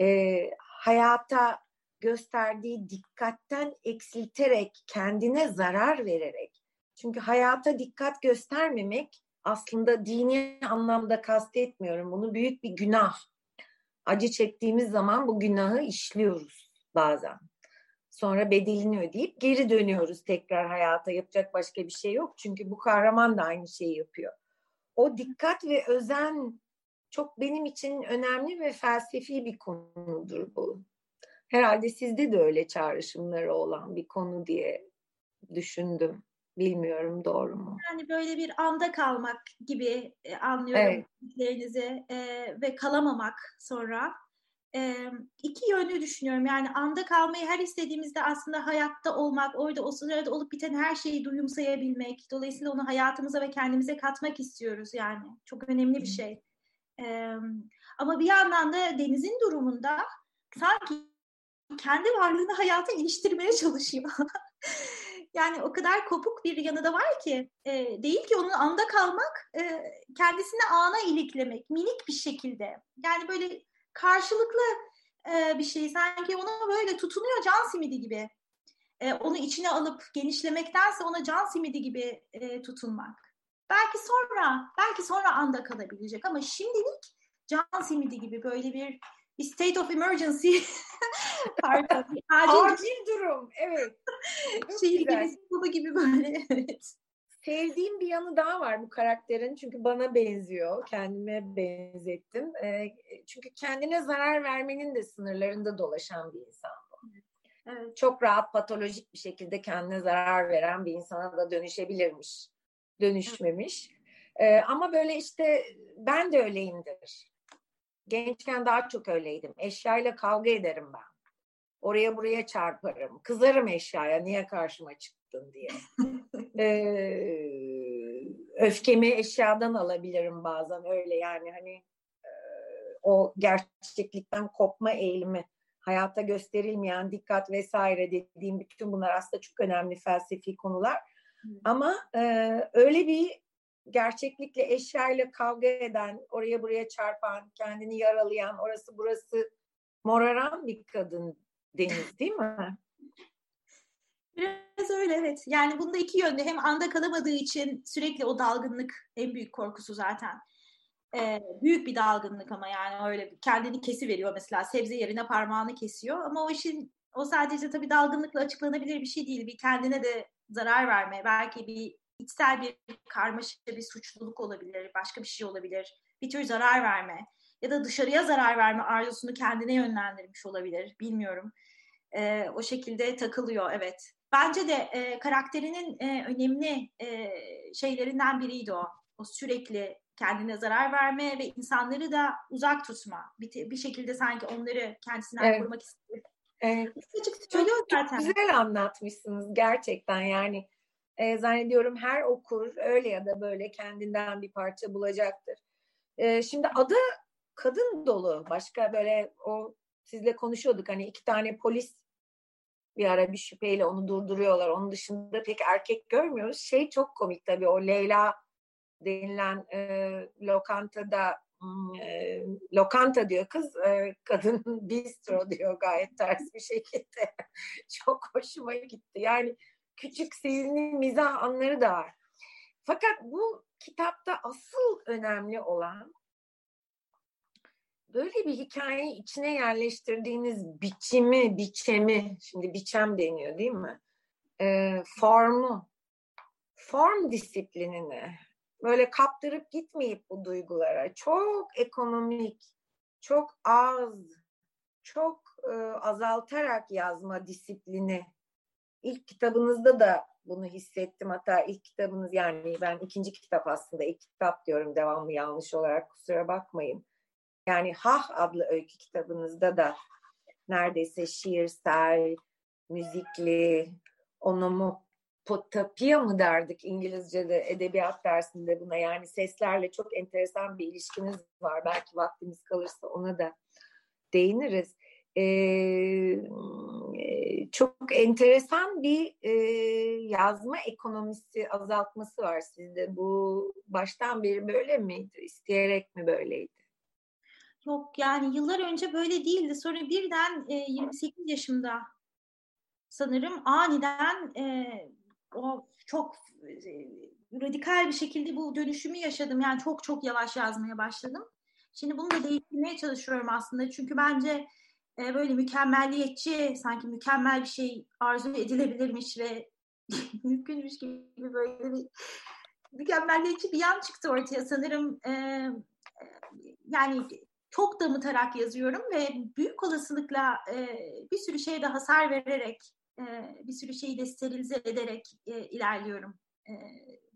e, hayata gösterdiği dikkatten eksilterek, kendine zarar vererek çünkü hayata dikkat göstermemek aslında dini anlamda kastetmiyorum. Bunu büyük bir günah. Acı çektiğimiz zaman bu günahı işliyoruz bazen. Sonra bedelini ödeyip geri dönüyoruz tekrar hayata. Yapacak başka bir şey yok. Çünkü bu kahraman da aynı şeyi yapıyor. O dikkat ve özen çok benim için önemli ve felsefi bir konudur bu. Herhalde sizde de öyle çağrışımları olan bir konu diye düşündüm. Bilmiyorum doğru mu? Yani böyle bir anda kalmak gibi e, anlıyorum evet. e, ve kalamamak sonra. E, iki yönlü düşünüyorum. Yani anda kalmayı her istediğimizde aslında hayatta olmak, orada o sırada olup biten her şeyi duyumsayabilmek. Dolayısıyla onu hayatımıza ve kendimize katmak istiyoruz yani. Çok önemli bir şey. E, ama bir yandan da Deniz'in durumunda sanki kendi varlığını hayata iliştirmeye çalışıyor. yani o kadar kopuk bir yanı da var ki e, değil ki onun anda kalmak e, kendisini ana iliklemek minik bir şekilde. Yani böyle karşılıklı e, bir şey. Sanki ona böyle tutunuyor can simidi gibi. E, onu içine alıp genişlemektense ona can simidi gibi e, tutunmak. Belki sonra belki sonra anda kalabilecek ama şimdilik can simidi gibi böyle bir bir state of emergency. Pardon acil, acil durum. Evet. Şey gibi gibi böyle evet. Sevdiğim bir yanı daha var bu karakterin. Çünkü bana benziyor. Kendime benzettim. Ee, çünkü kendine zarar vermenin de sınırlarında dolaşan bir insan bu. Evet. çok rahat patolojik bir şekilde kendine zarar veren bir insana da dönüşebilirmiş dönüşmemiş. Ee, ama böyle işte ben de öyleyimdir Gençken daha çok öyleydim. Eşyayla kavga ederim ben. Oraya buraya çarparım. Kızarım eşyaya niye karşıma çıktın diye. ee, öfkemi eşyadan alabilirim bazen öyle yani hani e, o gerçeklikten kopma eğilimi hayata gösterilmeyen dikkat vesaire dediğim bütün bunlar aslında çok önemli felsefi konular. Ama e, öyle bir gerçeklikle eşyayla kavga eden, oraya buraya çarpan, kendini yaralayan, orası burası moraran bir kadın Deniz değil mi? Biraz öyle evet. Yani bunda iki yönde hem anda kalamadığı için sürekli o dalgınlık en büyük korkusu zaten. Ee, büyük bir dalgınlık ama yani öyle kendini kesi veriyor mesela sebze yerine parmağını kesiyor ama o işin o sadece tabii dalgınlıkla açıklanabilir bir şey değil. Bir kendine de zarar verme, belki bir içsel bir karmaşa, bir suçluluk olabilir, başka bir şey olabilir. Bir tür zarar verme ya da dışarıya zarar verme arzusunu kendine yönlendirmiş olabilir. Bilmiyorum. E, o şekilde takılıyor evet. Bence de e, karakterinin e, önemli e, şeylerinden biriydi o. O sürekli kendine zarar verme ve insanları da uzak tutma. Bir, bir şekilde sanki onları kendisinden evet. korumak istiyor. Evet. Açık çok, zaten. çok güzel anlatmışsınız gerçekten yani. E, zannediyorum her okur öyle ya da böyle kendinden bir parça bulacaktır. E, şimdi adı kadın dolu. Başka böyle o sizle konuşuyorduk hani iki tane polis bir ara bir şüpheyle onu durduruyorlar. Onun dışında pek erkek görmüyoruz. Şey çok komik tabii o Leyla denilen e, lokantada hmm, e, lokanta diyor kız e, kadın bistro diyor gayet ters bir şekilde çok hoşuma gitti yani küçük sihirli mizah anları da var fakat bu kitapta asıl önemli olan böyle bir hikayeyi içine yerleştirdiğiniz biçimi, biçemi, şimdi biçem deniyor değil mi? E, formu, form disiplinini böyle kaptırıp gitmeyip bu duygulara çok ekonomik, çok az, çok e, azaltarak yazma disiplini. İlk kitabınızda da bunu hissettim. Hatta ilk kitabınız yani ben ikinci kitap aslında ilk kitap diyorum devamlı yanlış olarak kusura bakmayın. Yani Hah adlı öykü kitabınızda da neredeyse şiirsel, müzikli, onomopotapia mı derdik İngilizce'de edebiyat dersinde buna yani seslerle çok enteresan bir ilişkiniz var. Belki vaktimiz kalırsa ona da değiniriz. Ee, çok enteresan bir e, yazma ekonomisi azaltması var sizde. Bu baştan beri böyle miydi? İsteyerek mi böyleydi? Yok yani yıllar önce böyle değildi. Sonra birden e, 28 yaşımda sanırım aniden e, o çok e, radikal bir şekilde bu dönüşümü yaşadım. Yani çok çok yavaş yazmaya başladım. Şimdi bunu da değiştirmeye çalışıyorum aslında. Çünkü bence e, böyle mükemmelliyetçi, sanki mükemmel bir şey arzu edilebilirmiş ve mümkünmüş gibi böyle bir mükemmelliyetçi bir yan çıktı ortaya. Sanırım e, e yani çok damıtarak yazıyorum ve büyük olasılıkla e, bir sürü şeyde hasar vererek, e, bir sürü şeyi de sterilize ederek e, ilerliyorum e,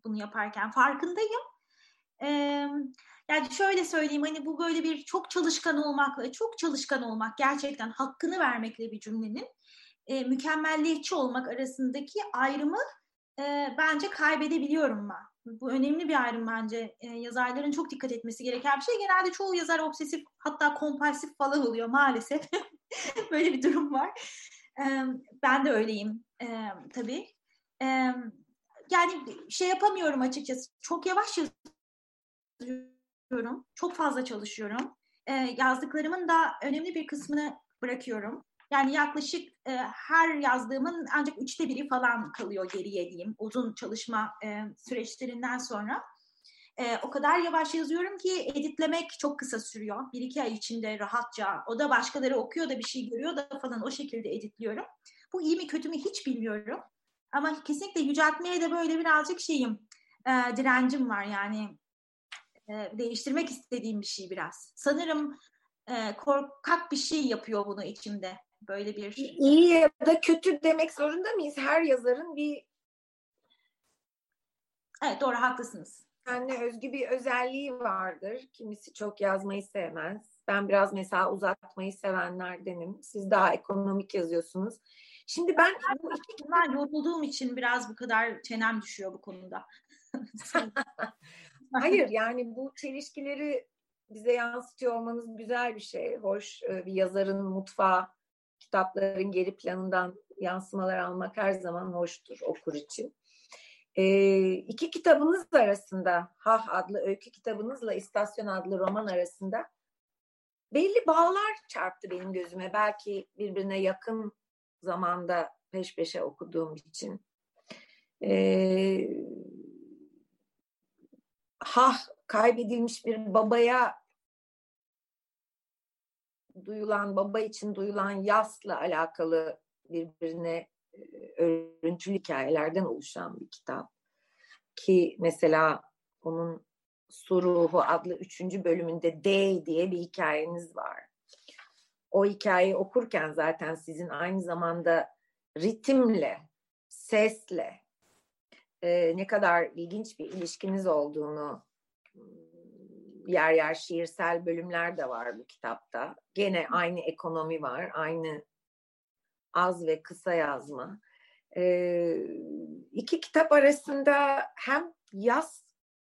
bunu yaparken. Farkındayım. Yani şöyle söyleyeyim hani bu böyle bir çok çalışkan olmakla, çok çalışkan olmak gerçekten hakkını vermekle bir cümlenin e, mükemmelliyetçi olmak arasındaki ayrımı e, bence kaybedebiliyorum ben. Bu önemli bir ayrım bence. E, yazarların çok dikkat etmesi gereken bir şey. Genelde çoğu yazar obsesif hatta kompulsif falan oluyor maalesef. Böyle bir durum var. E, ben de öyleyim e, tabii. E, yani şey yapamıyorum açıkçası. Çok yavaş yazıyorum. Çok fazla çalışıyorum. E, yazdıklarımın da önemli bir kısmını bırakıyorum. Yani yaklaşık e, her yazdığımın ancak üçte biri falan kalıyor geriye diyeyim uzun çalışma e, süreçlerinden sonra. E, o kadar yavaş yazıyorum ki editlemek çok kısa sürüyor. Bir iki ay içinde rahatça. O da başkaları okuyor da bir şey görüyor da falan o şekilde editliyorum. Bu iyi mi kötü mü hiç bilmiyorum. Ama kesinlikle yüceltmeye de böyle birazcık şeyim, e, direncim var yani. E, değiştirmek istediğim bir şey biraz. Sanırım e, korkak bir şey yapıyor bunu içimde böyle bir... iyi ya da kötü demek zorunda mıyız? Her yazarın bir... Evet doğru haklısınız. Kendine özgü bir özelliği vardır. Kimisi çok yazmayı sevmez. Ben biraz mesela uzatmayı sevenlerdenim. Siz daha ekonomik yazıyorsunuz. Şimdi ben ben yorulduğum için biraz bu kadar çenem düşüyor bu konuda. Hayır yani bu çelişkileri bize yansıtıyor olmanız güzel bir şey. Hoş e, bir yazarın mutfağı kitapların geri planından yansımalar almak her zaman hoştur okur için. E, iki kitabınız arasında, Hah adlı öykü kitabınızla İstasyon adlı roman arasında belli bağlar çarptı benim gözüme. Belki birbirine yakın zamanda peş peşe okuduğum için. Ee, ha kaybedilmiş bir babaya duyulan, baba için duyulan yasla alakalı birbirine e, örüntülü hikayelerden oluşan bir kitap. Ki mesela onun Suruhu adlı üçüncü bölümünde Day diye bir hikayeniz var. O hikayeyi okurken zaten sizin aynı zamanda ritimle, sesle e, ne kadar ilginç bir ilişkiniz olduğunu yer yer şiirsel bölümler de var bu kitapta. Gene aynı ekonomi var, aynı az ve kısa yazma. Ee, iki kitap arasında hem yaz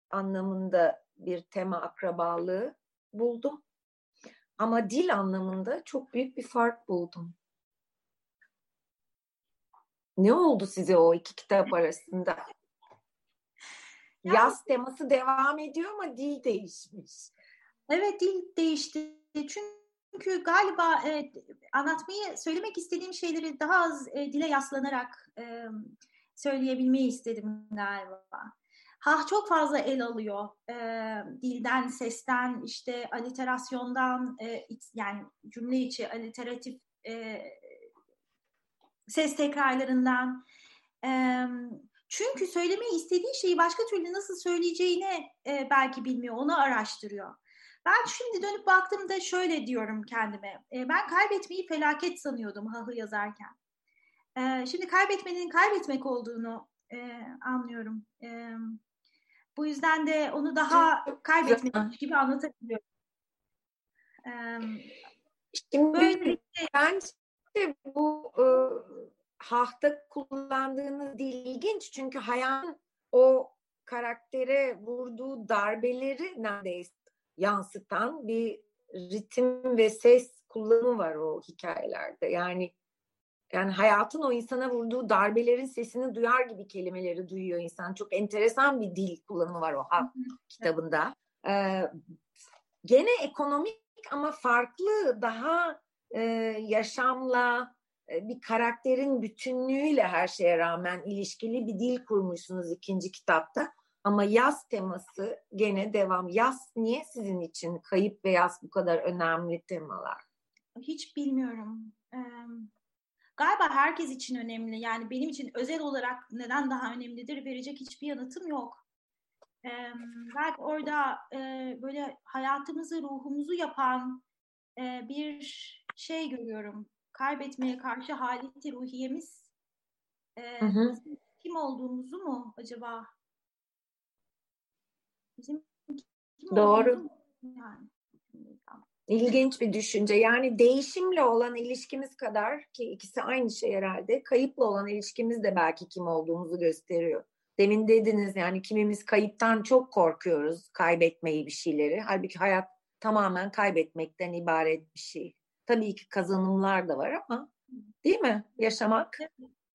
anlamında bir tema akrabalığı buldum. Ama dil anlamında çok büyük bir fark buldum. Ne oldu size o iki kitap arasında? Yaz teması devam ediyor ama dil değişmiş. Evet dil değişti. Çünkü galiba e, anlatmayı, söylemek istediğim şeyleri daha az e, dile yaslanarak e, söyleyebilmeyi istedim galiba. Ha çok fazla el alıyor. E, dilden, sesten, işte aliterasyondan, e, yani cümle içi aliteratif e, ses tekrarlarından. E, çünkü söylemeyi istediği şeyi başka türlü nasıl söyleyeceğini e, belki bilmiyor, onu araştırıyor. Ben şimdi dönüp baktığımda şöyle diyorum kendime. E, ben kaybetmeyi felaket sanıyordum Hah'ı yazarken. E, şimdi kaybetmenin kaybetmek olduğunu e, anlıyorum. E, bu yüzden de onu daha kaybetmemiş gibi anlatabiliyorum. E, şimdi böyle, bence bu e, Hah'ta kullandığınız dil ilginç çünkü Hayal o karaktere vurduğu darbeleri neredeyse yansıtan bir ritim ve ses kullanımı var o hikayelerde. Yani yani hayatın o insana vurduğu darbelerin sesini duyar gibi kelimeleri duyuyor insan. Çok enteresan bir dil kullanımı var o Hak kitabında. Ee, gene ekonomik ama farklı, daha e, yaşamla, bir karakterin bütünlüğüyle her şeye rağmen ilişkili bir dil kurmuşsunuz ikinci kitapta. Ama yaz teması gene devam. Yaz niye sizin için kayıp ve yaz bu kadar önemli temalar? Hiç bilmiyorum. Ee, galiba herkes için önemli. Yani benim için özel olarak neden daha önemlidir verecek hiçbir yanıtım yok. Ee, belki orada e, böyle hayatımızı, ruhumuzu yapan e, bir şey görüyorum kaybetmeye karşı haleti ruhiyemiz e, hı hı. kim olduğumuzu mu acaba? Bizim kim Doğru. Yani. İlginç bir düşünce. Yani değişimle olan ilişkimiz kadar ki ikisi aynı şey herhalde. Kayıpla olan ilişkimiz de belki kim olduğumuzu gösteriyor. Demin dediniz yani kimimiz kayıptan çok korkuyoruz. Kaybetmeyi bir şeyleri. Halbuki hayat tamamen kaybetmekten ibaret bir şey. Tabii ki kazanımlar da var ama değil mi? Yaşamak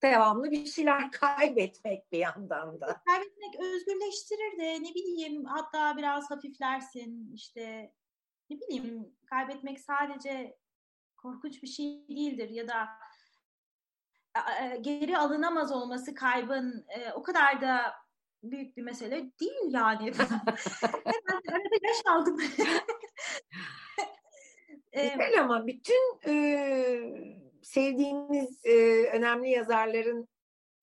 devamlı bir şeyler kaybetmek bir yandan da. Kaybetmek özgürleştirir de ne bileyim hatta biraz hafiflersin işte ne bileyim kaybetmek sadece korkunç bir şey değildir ya da geri alınamaz olması kaybın e, o kadar da büyük bir mesele değil yani. Hemen arada yaş aldım. Güzel ama bütün e, sevdiğimiz e, önemli yazarların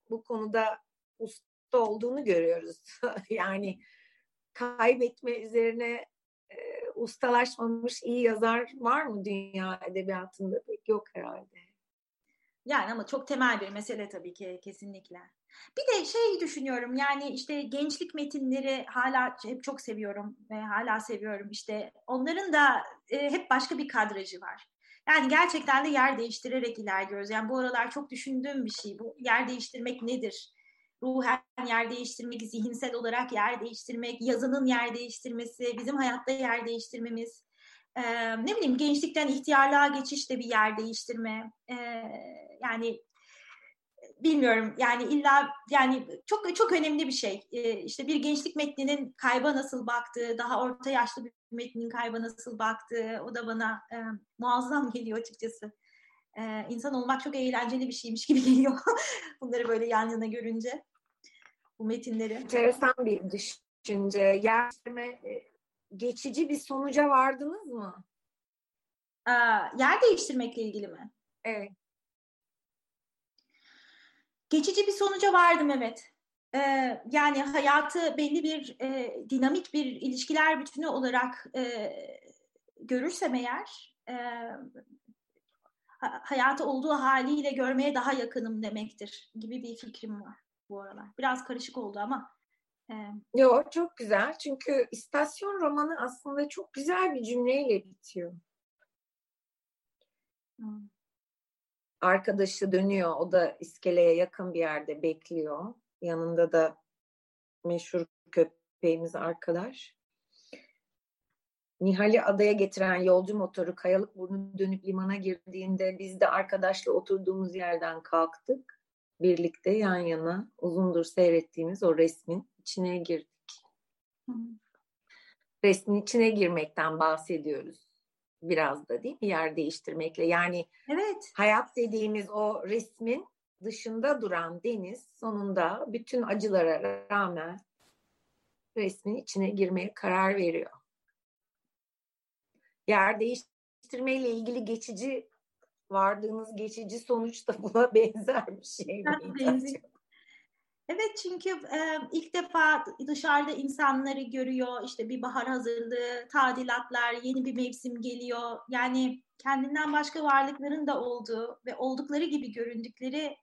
bu konuda usta olduğunu görüyoruz. yani kaybetme üzerine e, ustalaşmamış iyi yazar var mı dünya edebiyatında? Pek yok herhalde. Yani ama çok temel bir mesele tabii ki kesinlikle. Bir de şey düşünüyorum yani işte gençlik metinleri hala hep çok seviyorum ve hala seviyorum işte onların da e, hep başka bir kadrajı var. Yani gerçekten de yer değiştirerek ilerliyoruz. Yani bu aralar çok düşündüğüm bir şey bu. Yer değiştirmek nedir? Ruhen yer değiştirmek, zihinsel olarak yer değiştirmek, yazının yer değiştirmesi, bizim hayatta yer değiştirmemiz. Ee, ne bileyim gençlikten ihtiyarlığa geçiş de bir yer değiştirme. Ee, yani bilmiyorum yani illa yani çok çok önemli bir şey. E, işte bir gençlik metninin kayba nasıl baktığı, daha orta yaşlı bir metnin kayba nasıl baktığı o da bana e, muazzam geliyor açıkçası. E, insan olmak çok eğlenceli bir şeymiş gibi geliyor. Bunları böyle yan yana görünce bu metinleri. Enteresan bir düşünce. Yerleştirme geçici bir sonuca vardınız mı? Ee, yer değiştirmekle ilgili mi? Evet. Geçici bir sonuca vardım evet. Ee, yani hayatı belli bir e, dinamik bir ilişkiler bütünü olarak e, görürsem eğer e, hayatı olduğu haliyle görmeye daha yakınım demektir gibi bir fikrim var bu aralar. Biraz karışık oldu ama. Yok çok güzel çünkü istasyon romanı aslında çok güzel bir cümleyle bitiyor. Hmm. Arkadaşı dönüyor. O da iskeleye yakın bir yerde bekliyor. Yanında da meşhur köpeğimiz arkadaş. Nihal'i adaya getiren yolcu motoru kayalık burnu dönüp limana girdiğinde biz de arkadaşla oturduğumuz yerden kalktık. Birlikte yan yana uzundur seyrettiğimiz o resmin içine girdik. Hı. Resmin içine girmekten bahsediyoruz biraz da değil mi yer değiştirmekle yani evet. hayat dediğimiz o resmin dışında duran deniz sonunda bütün acılara rağmen resmin içine girmeye karar veriyor. Yer değiştirmeyle ilgili geçici vardığınız geçici sonuç da buna benzer bir şey. Benziyor. Evet çünkü e, ilk defa dışarıda insanları görüyor, işte bir bahar hazırlığı, tadilatlar, yeni bir mevsim geliyor. Yani kendinden başka varlıkların da olduğu ve oldukları gibi göründükleri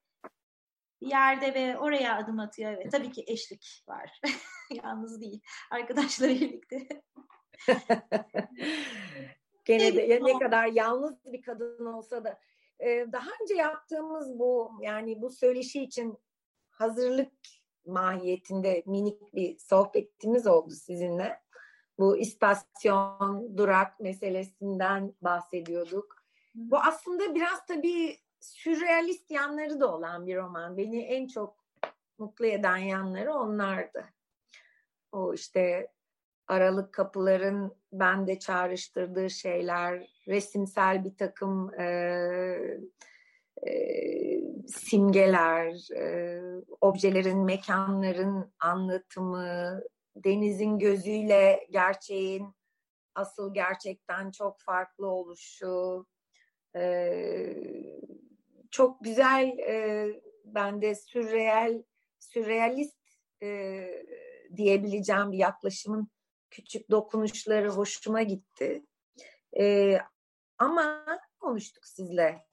yerde ve oraya adım atıyor. Evet, tabii ki eşlik var. Yalnız değil, arkadaşları birlikte. Gene de ne kadar yalnız bir kadın olsa da daha önce yaptığımız bu yani bu söyleşi için hazırlık mahiyetinde minik bir sohbetimiz oldu sizinle. Bu istasyon, durak meselesinden bahsediyorduk. Bu aslında biraz tabii sürrealist yanları da olan bir roman. Beni en çok mutlu eden yanları onlardı. O işte aralık kapıların bende çağrıştırdığı şeyler, resimsel bir takım e, simgeler, e, objelerin, mekanların anlatımı, denizin gözüyle gerçeğin asıl gerçekten çok farklı oluşu, e, çok güzel e, bende sürreel, sürrealist e, diyebileceğim bir yaklaşımın küçük dokunuşları hoşuma gitti. E, ama konuştuk sizle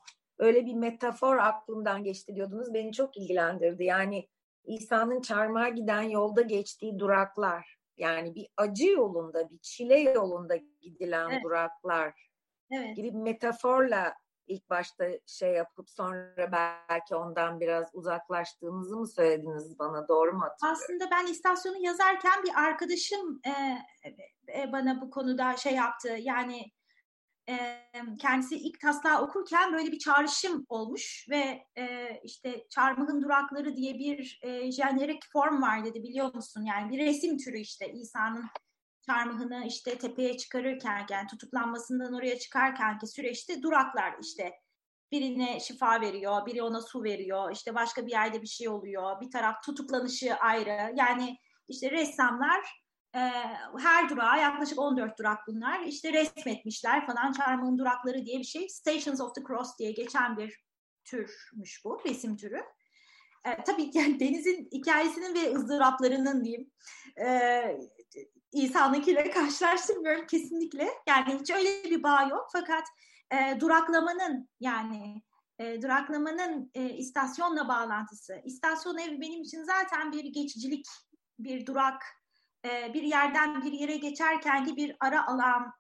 öyle bir metafor aklımdan geçti diyordunuz. Beni çok ilgilendirdi. Yani İsa'nın çarmıha giden yolda geçtiği duraklar. Yani bir acı yolunda, bir çile yolunda gidilen evet. duraklar evet. gibi bir metaforla ilk başta şey yapıp sonra belki ondan biraz uzaklaştığınızı mı söylediniz bana doğru mu hatırlıyorum? Aslında ben istasyonu yazarken bir arkadaşım e, e, bana bu konuda şey yaptı yani e, kendisi ilk taslağı okurken böyle bir çağrışım olmuş ve e, işte Çarmıhın Durakları diye bir e, jenerik form var dedi biliyor musun? Yani bir resim türü işte İsa'nın çarmıhını işte tepeye çıkarırken yani tutuklanmasından oraya çıkarken ki süreçte duraklar işte birine şifa veriyor, biri ona su veriyor, işte başka bir yerde bir şey oluyor, bir taraf tutuklanışı ayrı. Yani işte ressamlar her durağa yaklaşık 14 durak bunlar. İşte resmetmişler falan Çarmıhın durakları diye bir şey. Stations of the Cross diye geçen bir türmüş bu resim türü. E, tabii yani Deniz'in hikayesinin ve ızdıraplarının diyeyim e, İsa'nınkiyle karşılaştırmıyorum kesinlikle. Yani hiç öyle bir bağ yok. Fakat e, duraklamanın yani e, duraklamanın e, istasyonla bağlantısı. İstasyon evi benim için zaten bir geçicilik, bir durak, bir yerden bir yere geçerken ki bir ara alan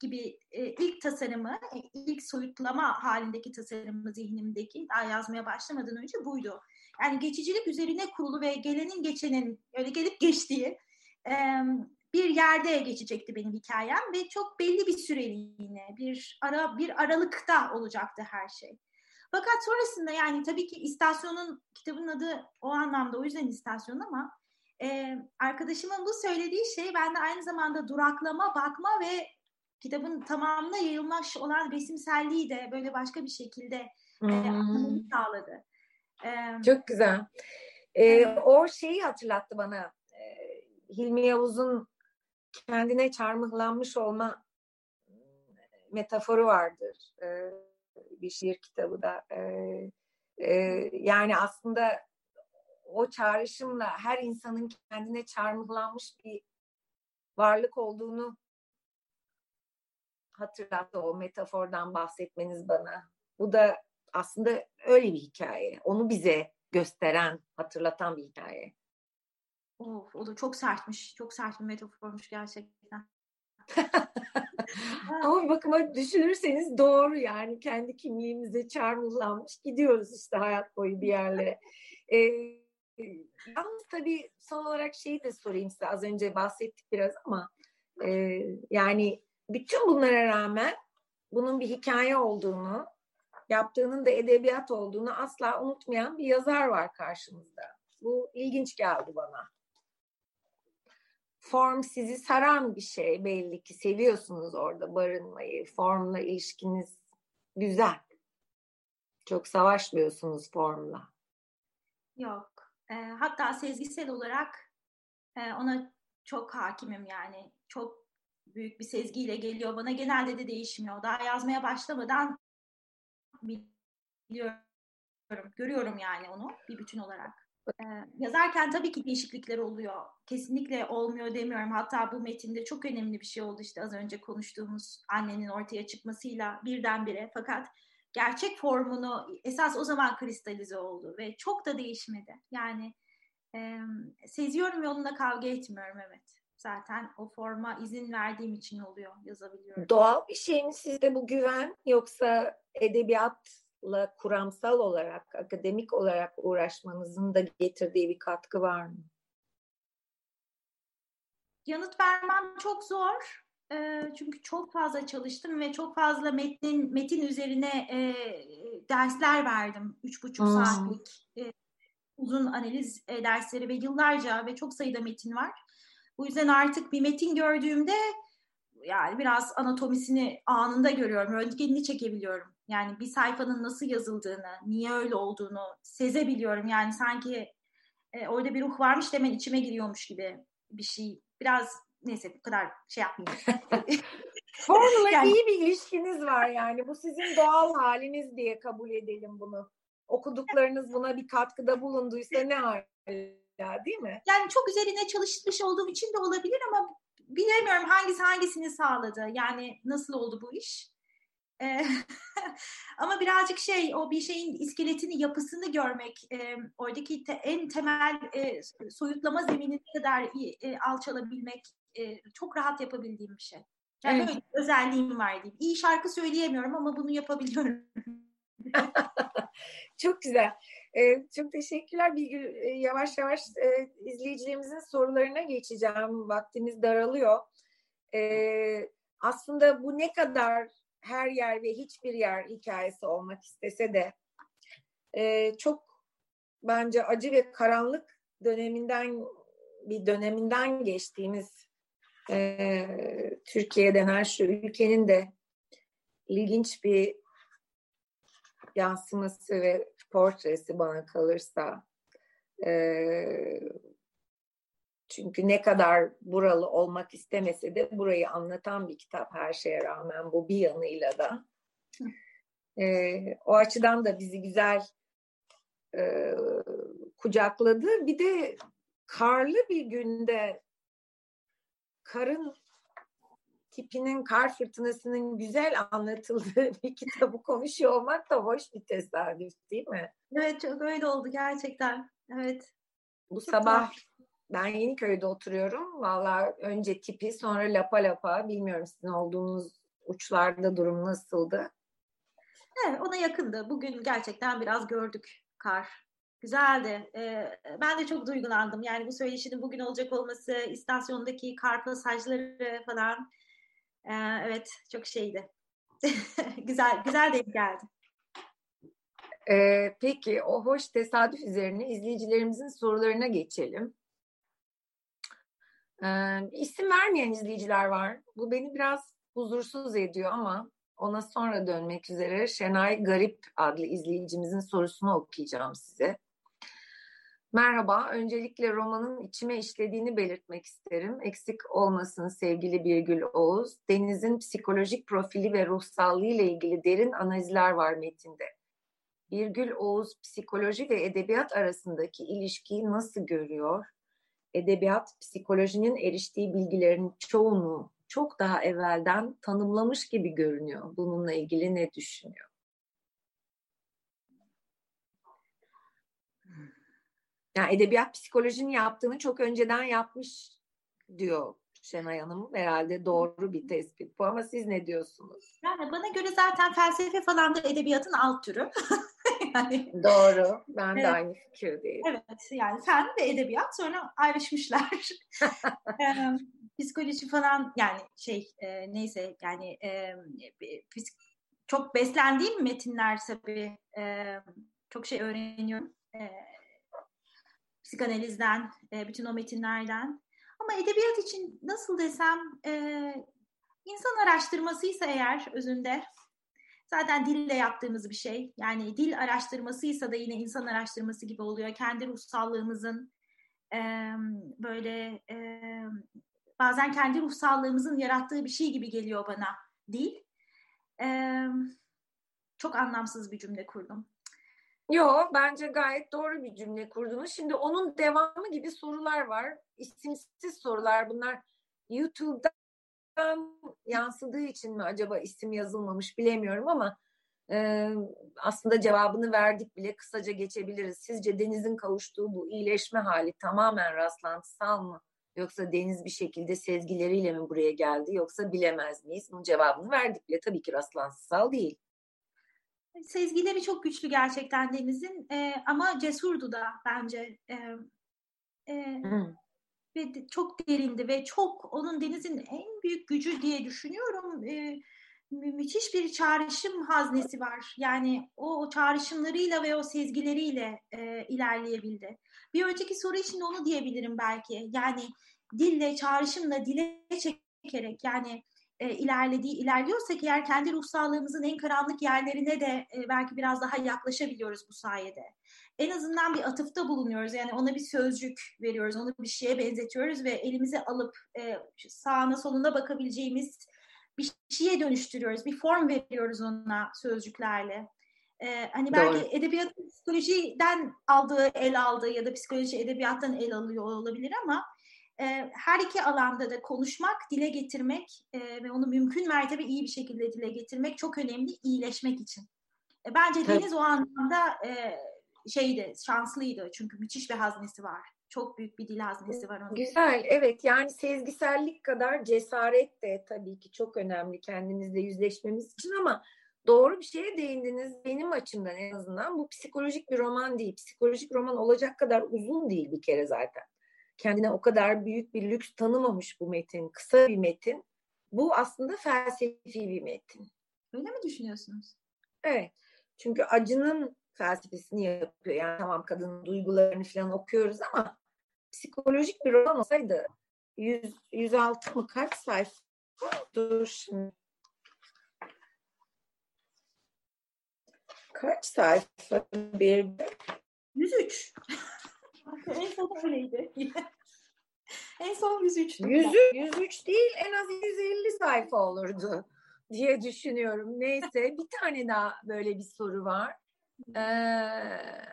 gibi ilk tasarımı, ilk soyutlama halindeki tasarımı zihnimdeki daha yazmaya başlamadan önce buydu. Yani geçicilik üzerine kurulu ve gelenin geçenin öyle gelip geçtiği bir yerde geçecekti benim hikayem ve çok belli bir süreliğine bir ara bir aralıkta olacaktı her şey. Fakat sonrasında yani tabii ki istasyonun kitabın adı o anlamda o yüzden istasyon ama e, arkadaşımın bu söylediği şey bende aynı zamanda duraklama, bakma ve kitabın tamamına yayılmış olan resimselliği de böyle başka bir şekilde hmm. e, sağladı. E, Çok güzel. E, o şeyi hatırlattı bana. E, Hilmi Yavuz'un kendine çarmıhlanmış olma metaforu vardır. E, bir şiir kitabı da. E, e, yani aslında o çağrışımla her insanın kendine çarmıhlanmış bir varlık olduğunu hatırlattı o metafordan bahsetmeniz bana. Bu da aslında öyle bir hikaye. Onu bize gösteren, hatırlatan bir hikaye. Of, o da çok sertmiş. Çok sert bir metaformuş gerçekten. Ama bakıma düşünürseniz doğru yani kendi kimliğimize çarmıhlanmış gidiyoruz işte hayat boyu bir yerlere. Ee, yalnız tabii son olarak şeyi de sorayım size az önce bahsettik biraz ama e, yani bütün bunlara rağmen bunun bir hikaye olduğunu yaptığının da edebiyat olduğunu asla unutmayan bir yazar var karşımızda. Bu ilginç geldi bana form sizi saran bir şey belli ki seviyorsunuz orada barınmayı, formla ilişkiniz güzel. Çok savaşmıyorsunuz formla. Yok. E, hatta sezgisel olarak e, ona çok hakimim yani. Çok büyük bir sezgiyle geliyor bana. Genelde de değişmiyor. Daha yazmaya başlamadan biliyorum. Görüyorum yani onu bir bütün olarak. Ee, yazarken tabii ki değişiklikler oluyor. Kesinlikle olmuyor demiyorum. Hatta bu metinde çok önemli bir şey oldu işte az önce konuştuğumuz annenin ortaya çıkmasıyla birdenbire. Fakat gerçek formunu esas o zaman kristalize oldu ve çok da değişmedi. Yani e, seziyorum yolunda kavga etmiyorum evet. Zaten o forma izin verdiğim için oluyor, yazabiliyorum. Doğal bir şey mi sizde bu güven yoksa edebiyat la kuramsal olarak, akademik olarak uğraşmanızın da getirdiği bir katkı var mı? Yanıt vermem çok zor. Çünkü çok fazla çalıştım ve çok fazla metnin metin üzerine dersler verdim. Üç buçuk hmm. saatlik uzun analiz dersleri ve yıllarca ve çok sayıda metin var. Bu yüzden artık bir metin gördüğümde yani biraz anatomisini anında görüyorum. Röntgenini çekebiliyorum. Yani bir sayfanın nasıl yazıldığını, niye öyle olduğunu sezebiliyorum. Yani sanki e, orada bir ruh varmış da hemen içime giriyormuş gibi bir şey. Biraz neyse bu kadar şey yapmayayım. Formula yani, iyi bir ilişkiniz var yani. Bu sizin doğal haliniz diye kabul edelim bunu. Okuduklarınız buna bir katkıda bulunduysa ne hala değil mi? Yani çok üzerine çalışmış olduğum için de olabilir ama bilemiyorum hangisi hangisini sağladı. Yani nasıl oldu bu iş? ama birazcık şey o bir şeyin iskeletini yapısını görmek e, oradaki te, en temel e, soyutlama zeminine kadar e, alçalabilmek e, çok rahat yapabildiğim bir şey. Yani evet. böyle bir özelliğim var diyeyim. İyi şarkı söyleyemiyorum ama bunu yapabiliyorum. çok güzel. Ee, çok teşekkürler. Bir e, yavaş yavaş e, izleyicilerimizin sorularına geçeceğim. Vaktimiz daralıyor. Ee, aslında bu ne kadar her yer ve hiçbir yer hikayesi olmak istese de e, çok bence acı ve karanlık döneminden bir döneminden geçtiğimiz e, Türkiye denen şu ülkenin de ilginç bir yansıması ve portresi bana kalırsa e, çünkü ne kadar buralı olmak istemese de burayı anlatan bir kitap her şeye rağmen bu bir yanıyla da. E, o açıdan da bizi güzel e, kucakladı. Bir de karlı bir günde karın tipinin kar fırtınasının güzel anlatıldığı bir kitabı konuşuyor olmak da hoş bir tesadüf değil mi? Evet çok öyle oldu gerçekten. Evet. Bu çok sabah ben Yeniköy'de oturuyorum. Valla önce tipi sonra lapa lapa. Bilmiyorum sizin olduğunuz uçlarda durum nasıldı? Evet ona yakındı. Bugün gerçekten biraz gördük kar. Güzeldi. Ee, ben de çok duygulandım. Yani bu söyleşinin bugün olacak olması, istasyondaki kar pasajları falan. Ee, evet çok şeydi. güzel güzel denk geldi. Ee, peki o hoş tesadüf üzerine izleyicilerimizin sorularına geçelim. Ee, isim vermeyen izleyiciler var. Bu beni biraz huzursuz ediyor ama ona sonra dönmek üzere Şenay Garip adlı izleyicimizin sorusunu okuyacağım size. Merhaba, öncelikle romanın içime işlediğini belirtmek isterim. Eksik olmasın sevgili Birgül Oğuz. Deniz'in psikolojik profili ve ruhsallığı ile ilgili derin analizler var metinde. Birgül Oğuz psikoloji ve edebiyat arasındaki ilişkiyi nasıl görüyor? Edebiyat, psikolojinin eriştiği bilgilerin çoğunu çok daha evvelden tanımlamış gibi görünüyor. Bununla ilgili ne düşünüyor? Yani edebiyat psikolojinin yaptığını çok önceden yapmış diyor Şenay Hanım. Herhalde doğru bir tespit bu ama siz ne diyorsunuz? Yani bana göre zaten felsefe falan da edebiyatın alt türü. yani, doğru. Ben evet. de aynı fikirdeyim. Evet yani fen ve edebiyat sonra ayrışmışlar. psikoloji falan yani şey e, neyse yani e, çok beslendiğim metinler tabii e, çok şey öğreniyorum. E, psikanalizden, e, bütün o metinlerden. Ama edebiyat için nasıl desem e, insan araştırmasıysa eğer özünde zaten dille yaptığımız bir şey. Yani dil araştırmasıysa da yine insan araştırması gibi oluyor. Kendi ruhsallığımızın e, böyle e, bazen kendi ruhsallığımızın yarattığı bir şey gibi geliyor bana dil. E, çok anlamsız bir cümle kurdum. Yo bence gayet doğru bir cümle kurdunuz. Şimdi onun devamı gibi sorular var. İsimsiz sorular bunlar. YouTube'dan yansıdığı için mi acaba isim yazılmamış bilemiyorum ama e, aslında cevabını verdik bile kısaca geçebiliriz. Sizce Deniz'in kavuştuğu bu iyileşme hali tamamen rastlantısal mı? Yoksa Deniz bir şekilde sezgileriyle mi buraya geldi yoksa bilemez miyiz? Bunun cevabını verdik bile. Tabii ki rastlantısal değil. Sezgileri çok güçlü gerçekten Deniz'in e, ama cesurdu da bence. E, e, hmm. Ve çok derindi ve çok onun Deniz'in en büyük gücü diye düşünüyorum. E, mü müthiş bir çağrışım haznesi var. Yani o, o çağrışımlarıyla ve o sezgileriyle e, ilerleyebildi. Bir önceki soru için de onu diyebilirim belki. Yani dille, çağrışımla dile çekerek yani e, ilerlediği ilerliyorsak eğer kendi ruh sağlığımızın en karanlık yerlerine de e, belki biraz daha yaklaşabiliyoruz bu sayede. En azından bir atıfta bulunuyoruz. Yani ona bir sözcük veriyoruz, onu bir şeye benzetiyoruz ve elimize alıp e, sağına soluna bakabileceğimiz bir şeye dönüştürüyoruz. Bir form veriyoruz ona sözcüklerle. Ee, hani belki Doğru. edebiyat psikolojiden aldığı, el aldığı ya da psikoloji edebiyattan el alıyor olabilir ama her iki alanda da konuşmak, dile getirmek e, ve onu mümkün mertebe iyi bir şekilde dile getirmek çok önemli iyileşmek için. E, bence Tabii. Deniz o anlamda e, şeydi, şanslıydı çünkü müthiş bir haznesi var. Çok büyük bir dil haznesi var onun. Güzel, evet yani sezgisellik kadar cesaret de tabii ki çok önemli kendimizle yüzleşmemiz için ama doğru bir şeye değindiniz benim açımdan en azından. Bu psikolojik bir roman değil. Psikolojik roman olacak kadar uzun değil bir kere zaten kendine o kadar büyük bir lüks tanımamış bu metin. Kısa bir metin. Bu aslında felsefi bir metin. Öyle mi düşünüyorsunuz? Evet. Çünkü acının felsefesini yapıyor. Yani tamam kadının duygularını falan okuyoruz ama psikolojik bir roman olsaydı 100, 106 mı kaç sayfa? Dur şimdi. Kaç sayfa bir? 103. en son öyleydi. en son 103. 100, 103 değil en az 150 sayfa olurdu diye düşünüyorum. Neyse bir tane daha böyle bir soru var. Ee,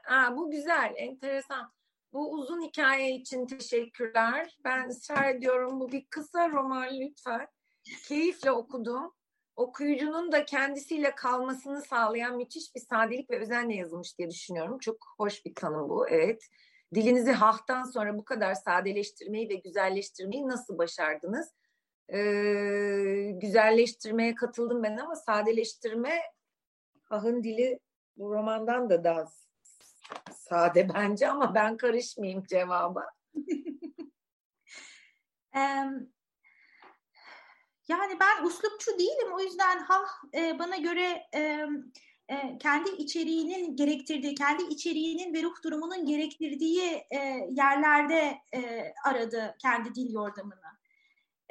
aa, bu güzel, enteresan. Bu uzun hikaye için teşekkürler. Ben ısrar ediyorum bu bir kısa roman lütfen. Keyifle okudum. Okuyucunun da kendisiyle kalmasını sağlayan müthiş bir sadelik ve özenle yazılmış diye düşünüyorum. Çok hoş bir tanım bu, evet. Dilinizi hahtan sonra bu kadar sadeleştirmeyi ve güzelleştirmeyi nasıl başardınız? Ee, güzelleştirmeye katıldım ben ama sadeleştirme hahın dili bu romandan da daha sade bence ama ben karışmayayım cevaba. yani ben uslupçu değilim o yüzden ha e, bana göre e, e, kendi içeriğinin gerektirdiği, kendi içeriğinin ve ruh durumunun gerektirdiği e, yerlerde e, aradı kendi dil yordamını.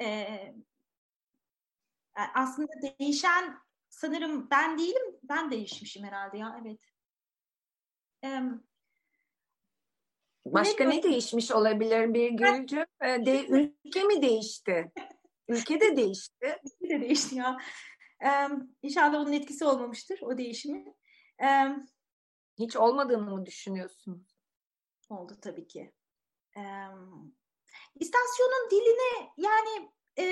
E, aslında değişen sanırım ben değilim, ben değişmişim herhalde ya, evet. E, Başka ne, ne değişmiş olabilir bir Gülcüm? De, ülke mi değişti? Ülke de değişti. Ülke de değişti ya. Ee, inşallah onun etkisi olmamıştır o değişimin. Ee, Hiç olmadığını mı düşünüyorsun? Oldu tabii ki. Ee, istasyonun diline yani e,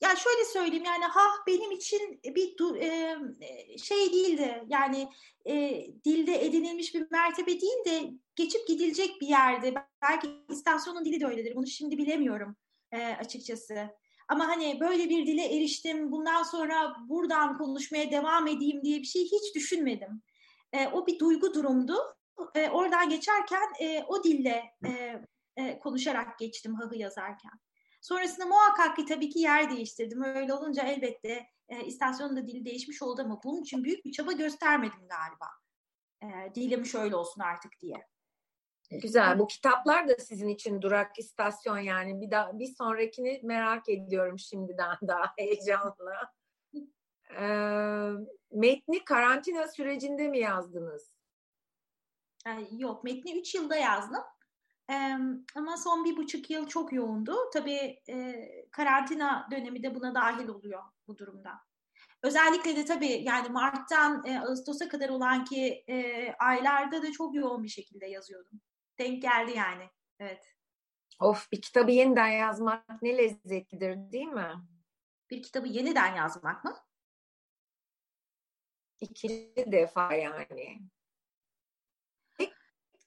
ya şöyle söyleyeyim yani ha benim için bir e, şey değildi yani e, dilde edinilmiş bir mertebe değil de geçip gidilecek bir yerde belki istasyonun dili de öyledir bunu şimdi bilemiyorum e, açıkçası ama hani böyle bir dile eriştim, bundan sonra buradan konuşmaya devam edeyim diye bir şey hiç düşünmedim. E, o bir duygu durumdu. E, oradan geçerken e, o dille e, e, konuşarak geçtim Hah'ı yazarken. Sonrasında muhakkak ki tabii ki yer değiştirdim. Öyle olunca elbette e, istasyonun dili değişmiş oldu ama bunun için büyük bir çaba göstermedim galiba. E, dilim şöyle olsun artık diye. Güzel. Bu kitaplar da sizin için durak istasyon yani. Bir daha bir sonrakini merak ediyorum şimdiden daha heyecanla. Ee, metni karantina sürecinde mi yazdınız? Ee, yok, metni 3 yılda yazdım. Ee, ama son bir buçuk yıl çok yoğundu. Tabii e, karantina dönemi de buna dahil oluyor bu durumda. Özellikle de tabii yani Mart'tan e, Ağustos'a kadar olan ki e, aylarda da çok yoğun bir şekilde yazıyordum denk geldi yani. Evet. Of bir kitabı yeniden yazmak ne lezzetlidir değil mi? Bir kitabı yeniden yazmak mı? İkinci defa yani. Tek,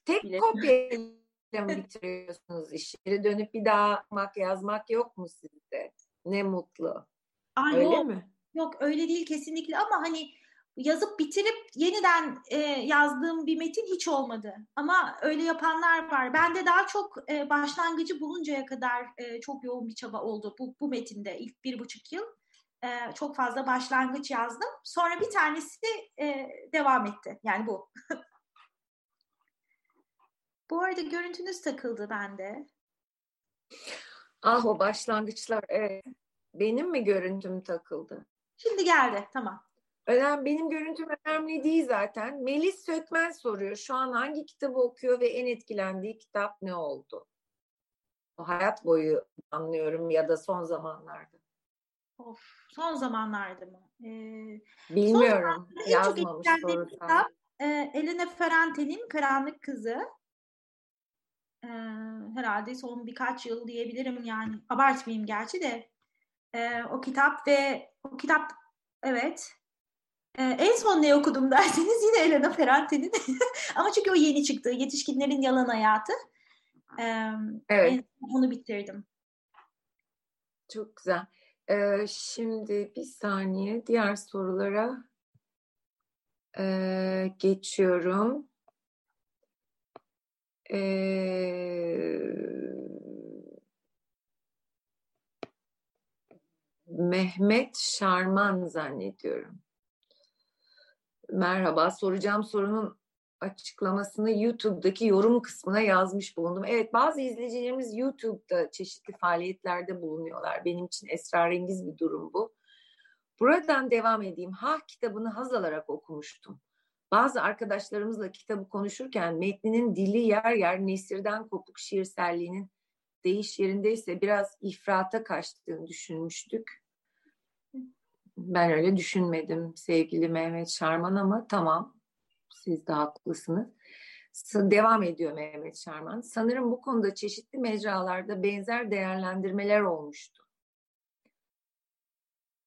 tek kopyayla bitiriyorsunuz işi? Dönüp bir daha yazmak yok mu sizde? Ne mutlu. Aa, öyle yok. mi? Yok öyle değil kesinlikle ama hani yazıp bitirip yeniden e, yazdığım bir metin hiç olmadı. Ama öyle yapanlar var. Ben de daha çok e, başlangıcı buluncaya kadar e, çok yoğun bir çaba oldu bu, bu metinde ilk bir buçuk yıl. E, çok fazla başlangıç yazdım. Sonra bir tanesi e, devam etti. Yani bu. bu arada görüntünüz takıldı bende. Ah o başlangıçlar. Evet. Benim mi görüntüm takıldı? Şimdi geldi. Tamam. Önemli, benim görüntüm önemli değil zaten. Melis Sökmen soruyor. Şu an hangi kitabı okuyor ve en etkilendiği kitap ne oldu? Hayat boyu anlıyorum ya da son zamanlarda. Of, son zamanlarda mı? Ee, Bilmiyorum. Yazmamış soru kitap, e, Elena Ferrante'nin Karanlık Kızı. E, herhalde son birkaç yıl diyebilirim yani. Abartmayayım gerçi de. E, o kitap ve o kitap evet ee, en son ne okudum derseniz yine Elena Ferrante'nin. Ama çünkü o yeni çıktı. Yetişkinlerin Yalan Hayatı. Ee, evet. onu bitirdim. Çok güzel. Ee, şimdi bir saniye diğer sorulara ee, geçiyorum. Ee, Mehmet Şarman zannediyorum. Merhaba, soracağım sorunun açıklamasını YouTube'daki yorum kısmına yazmış bulundum. Evet, bazı izleyicilerimiz YouTube'da çeşitli faaliyetlerde bulunuyorlar. Benim için esrarengiz bir durum bu. Buradan devam edeyim. Ha kitabını haz alarak okumuştum. Bazı arkadaşlarımızla kitabı konuşurken metninin dili yer yer nesirden kopuk şiirselliğinin değiş yerindeyse biraz ifrata kaçtığını düşünmüştük. Ben öyle düşünmedim sevgili Mehmet Şarman ama tamam siz de haklısınız. Devam ediyor Mehmet Şarman. Sanırım bu konuda çeşitli mecralarda benzer değerlendirmeler olmuştu.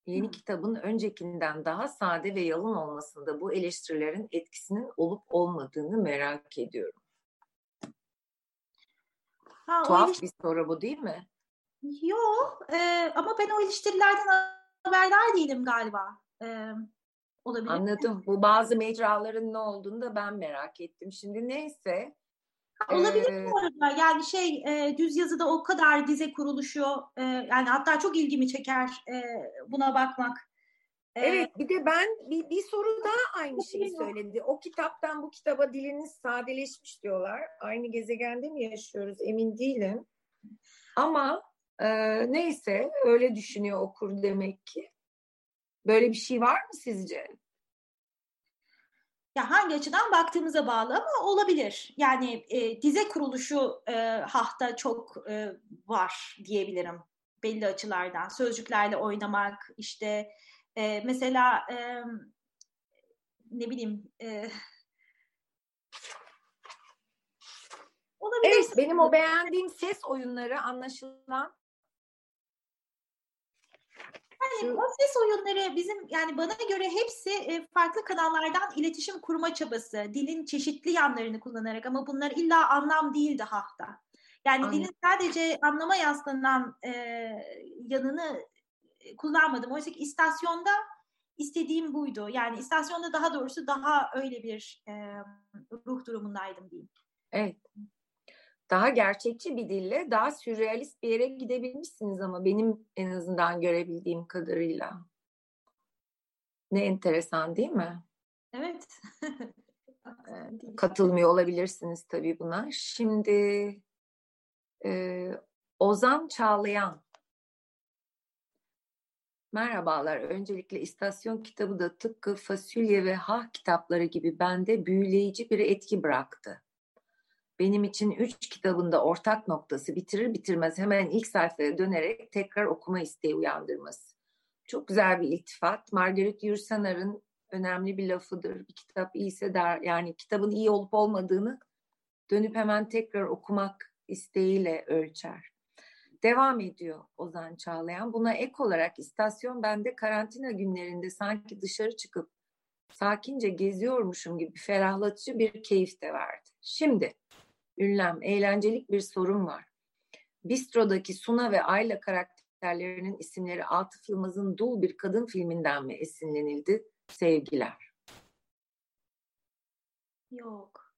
Yeni hmm. kitabın öncekinden daha sade ve yalın olmasında bu eleştirilerin etkisinin olup olmadığını merak ediyorum. Ha, Tuhaf eleştir- bir soru bu değil mi? Yok e, ama ben o eleştirilerden haberdar değilim galiba. Ee, olabilir. Anladım. Bu bazı mecraların ne olduğunu da ben merak ettim. Şimdi neyse. olabilir ee, bu arada. Yani şey e, düz yazıda o kadar dize kuruluşu e, yani hatta çok ilgimi çeker e, buna bakmak. Evet bir de ben bir, bir soru daha aynı şeyi söyledi. O kitaptan bu kitaba diliniz sadeleşmiş diyorlar. Aynı gezegende mi yaşıyoruz emin değilim. Ama neyse öyle düşünüyor okur demek ki. Böyle bir şey var mı sizce? Ya hangi açıdan baktığımıza bağlı ama olabilir. Yani e, dize kuruluşu e, hafta çok e, var diyebilirim belli açılardan. Sözcüklerle oynamak, işte e, mesela e, ne bileyim e, olabilir. Evet, benim o beğendiğim ses oyunları anlaşılan yani o ses oyunları bizim yani bana göre hepsi e, farklı kanallardan iletişim kurma çabası. Dilin çeşitli yanlarını kullanarak ama bunlar illa anlam değil daha da. Yani Aynen. dilin sadece anlama yaslanan e, yanını kullanmadım. Oysa ki istasyonda istediğim buydu. Yani istasyonda daha doğrusu daha öyle bir e, ruh durumundaydım diyeyim. Evet. Daha gerçekçi bir dille daha sürrealist bir yere gidebilmişsiniz ama benim en azından görebildiğim kadarıyla. Ne enteresan değil mi? Evet. Katılmıyor olabilirsiniz tabii buna. Şimdi e, Ozan Çağlayan Merhabalar. Öncelikle istasyon kitabı da tıpkı fasulye ve hah kitapları gibi bende büyüleyici bir etki bıraktı. Benim için üç kitabında ortak noktası bitirir bitirmez hemen ilk sayfaya dönerek tekrar okuma isteği uyandırması. Çok güzel bir iltifat. Margaret Yursanar'ın önemli bir lafıdır. Bir kitap iyiyse der yani kitabın iyi olup olmadığını dönüp hemen tekrar okumak isteğiyle ölçer. Devam ediyor Ozan Çağlayan. Buna ek olarak istasyon bende karantina günlerinde sanki dışarı çıkıp sakince geziyormuşum gibi ferahlatıcı bir keyif de verdi. Şimdi ünlem, eğlencelik bir sorun var. Bistro'daki Suna ve Ayla karakterlerinin isimleri Atıf Yılmaz'ın Dul bir kadın filminden mi esinlenildi? Sevgiler. Yok.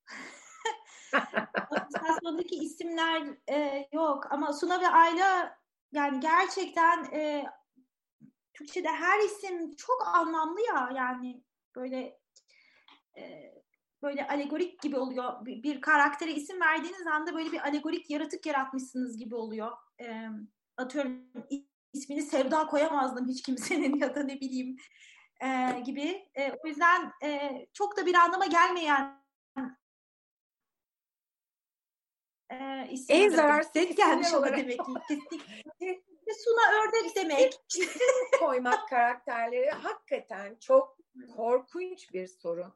İstasyondaki isimler e, yok ama Suna ve Ayla yani gerçekten e, Türkçe'de her isim çok anlamlı ya yani böyle e, böyle alegorik gibi oluyor. Bir, bir karaktere isim verdiğiniz anda böyle bir alegorik yaratık yaratmışsınız gibi oluyor. E, atıyorum ismini Sevda koyamazdım hiç kimsenin ya da ne bileyim e, gibi. E, o yüzden e, çok da bir anlama gelmeyen e, isim en zararsız gelmiş olarak demek ki. Kesinlikle. Suna ördek demek. koymak karakterleri hakikaten çok korkunç bir sorun.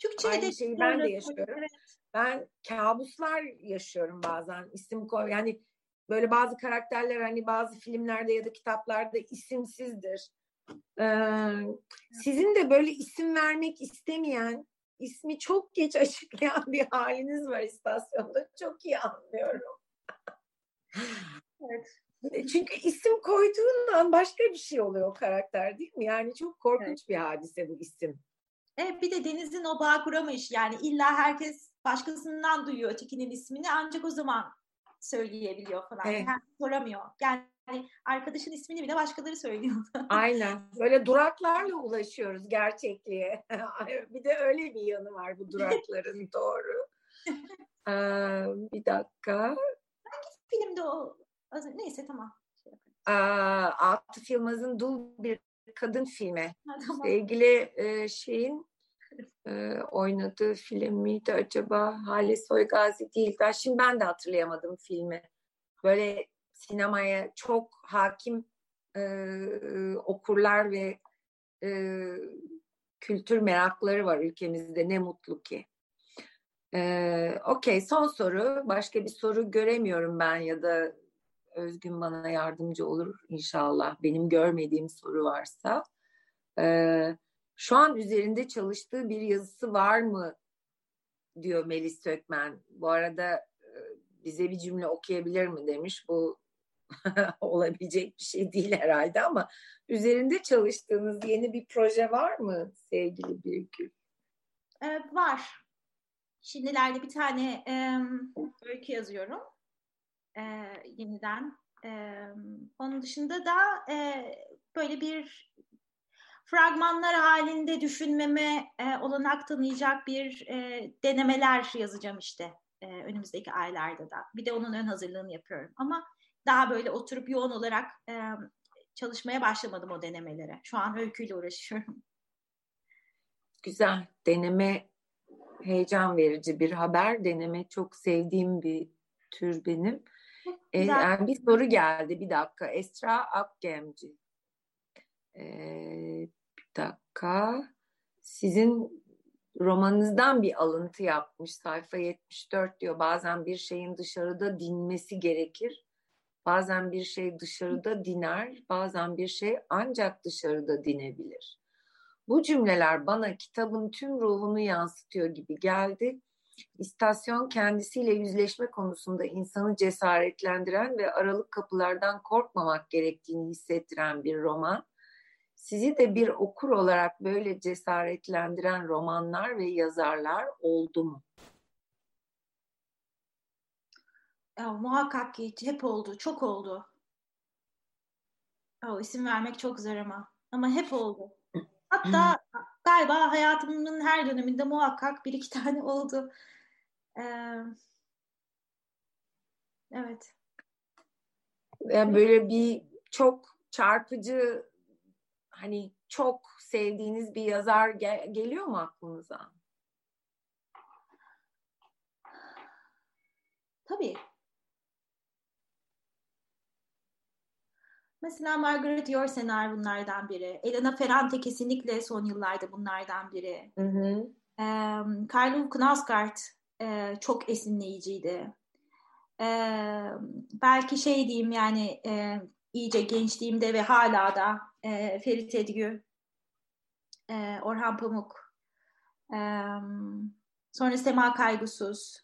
Türkçe'de Aynı şeyi ben de yaşıyorum. Evet. Ben kabuslar yaşıyorum bazen isim koy yani böyle bazı karakterler hani bazı filmlerde ya da kitaplarda isimsizdir. Ee, sizin de böyle isim vermek istemeyen ismi çok geç açıklayan bir haliniz var istasyonda. Çok iyi anlıyorum. evet. E, çünkü isim koyduğun an başka bir şey oluyor o karakter değil mi? Yani çok korkunç evet. bir hadise bu isim. Evet bir de Deniz'in o bağ kuramış. Yani illa herkes başkasından duyuyor ötekinin ismini ancak o zaman söyleyebiliyor falan. Evet. Yani soramıyor. Yani arkadaşın ismini bile başkaları söylüyor. Aynen. Böyle duraklarla ulaşıyoruz gerçekliğe. bir de öyle bir yanı var bu durakların doğru. Ee, bir dakika. Hangi filmde o? Neyse tamam. Ee, Atıf Yılmaz'ın Dul bir kadın filmi. Ha, tamam. ilgili e, şeyin e, oynadığı film miydi acaba? Hale Soygazi değil. Ben şimdi ben de hatırlayamadım filmi. Böyle sinemaya çok hakim e, okurlar ve e, kültür merakları var ülkemizde. Ne mutlu ki. E, Okey son soru. Başka bir soru göremiyorum ben ya da Özgün bana yardımcı olur inşallah. Benim görmediğim soru varsa. Ee, şu an üzerinde çalıştığı bir yazısı var mı diyor Melis Sökmen. Bu arada e, bize bir cümle okuyabilir mi demiş. Bu olabilecek bir şey değil herhalde ama üzerinde çalıştığınız yeni bir proje var mı sevgili Birgül? Evet var. Şimdilerde bir tane e, öykü yazıyorum. E, yeniden. E, onun dışında da e, böyle bir fragmanlar halinde düşünmeme e, olanak tanıyacak bir e, denemeler yazacağım işte e, önümüzdeki aylarda da. Bir de onun ön hazırlığını yapıyorum. Ama daha böyle oturup yoğun olarak e, çalışmaya başlamadım o denemelere. Şu an öyküyle uğraşıyorum. Güzel. Deneme heyecan verici bir haber. Deneme çok sevdiğim bir tür benim. Ee, yani bir soru geldi bir dakika. Esra Akgemci. Ee, dakika. Sizin romanınızdan bir alıntı yapmış. Sayfa 74 diyor. Bazen bir şeyin dışarıda dinmesi gerekir. Bazen bir şey dışarıda diner. Bazen bir şey ancak dışarıda dinebilir. Bu cümleler bana kitabın tüm ruhunu yansıtıyor gibi geldi. İstasyon kendisiyle yüzleşme konusunda insanı cesaretlendiren ve aralık kapılardan korkmamak gerektiğini hissettiren bir roman. Sizi de bir okur olarak böyle cesaretlendiren romanlar ve yazarlar oldu mu? Ya, muhakkak ki hep oldu, çok oldu. O isim vermek çok zor ama. Ama hep oldu. Hatta galiba hayatımın her döneminde muhakkak bir iki tane oldu. Ee, evet. Yani böyle bir çok çarpıcı hani çok sevdiğiniz bir yazar gel- geliyor mu aklınıza? Tabii. Mesela Margaret Yourcenar bunlardan biri. Elena Ferrante kesinlikle son yıllarda bunlardan biri. Hı hı. E, Karl Knausgaard e, çok esinleyiciydi. E, belki şey diyeyim yani e, iyice gençliğimde ve hala da e, Ferit Edgü, e, Orhan Pamuk, e, sonra Sema Kaygusuz.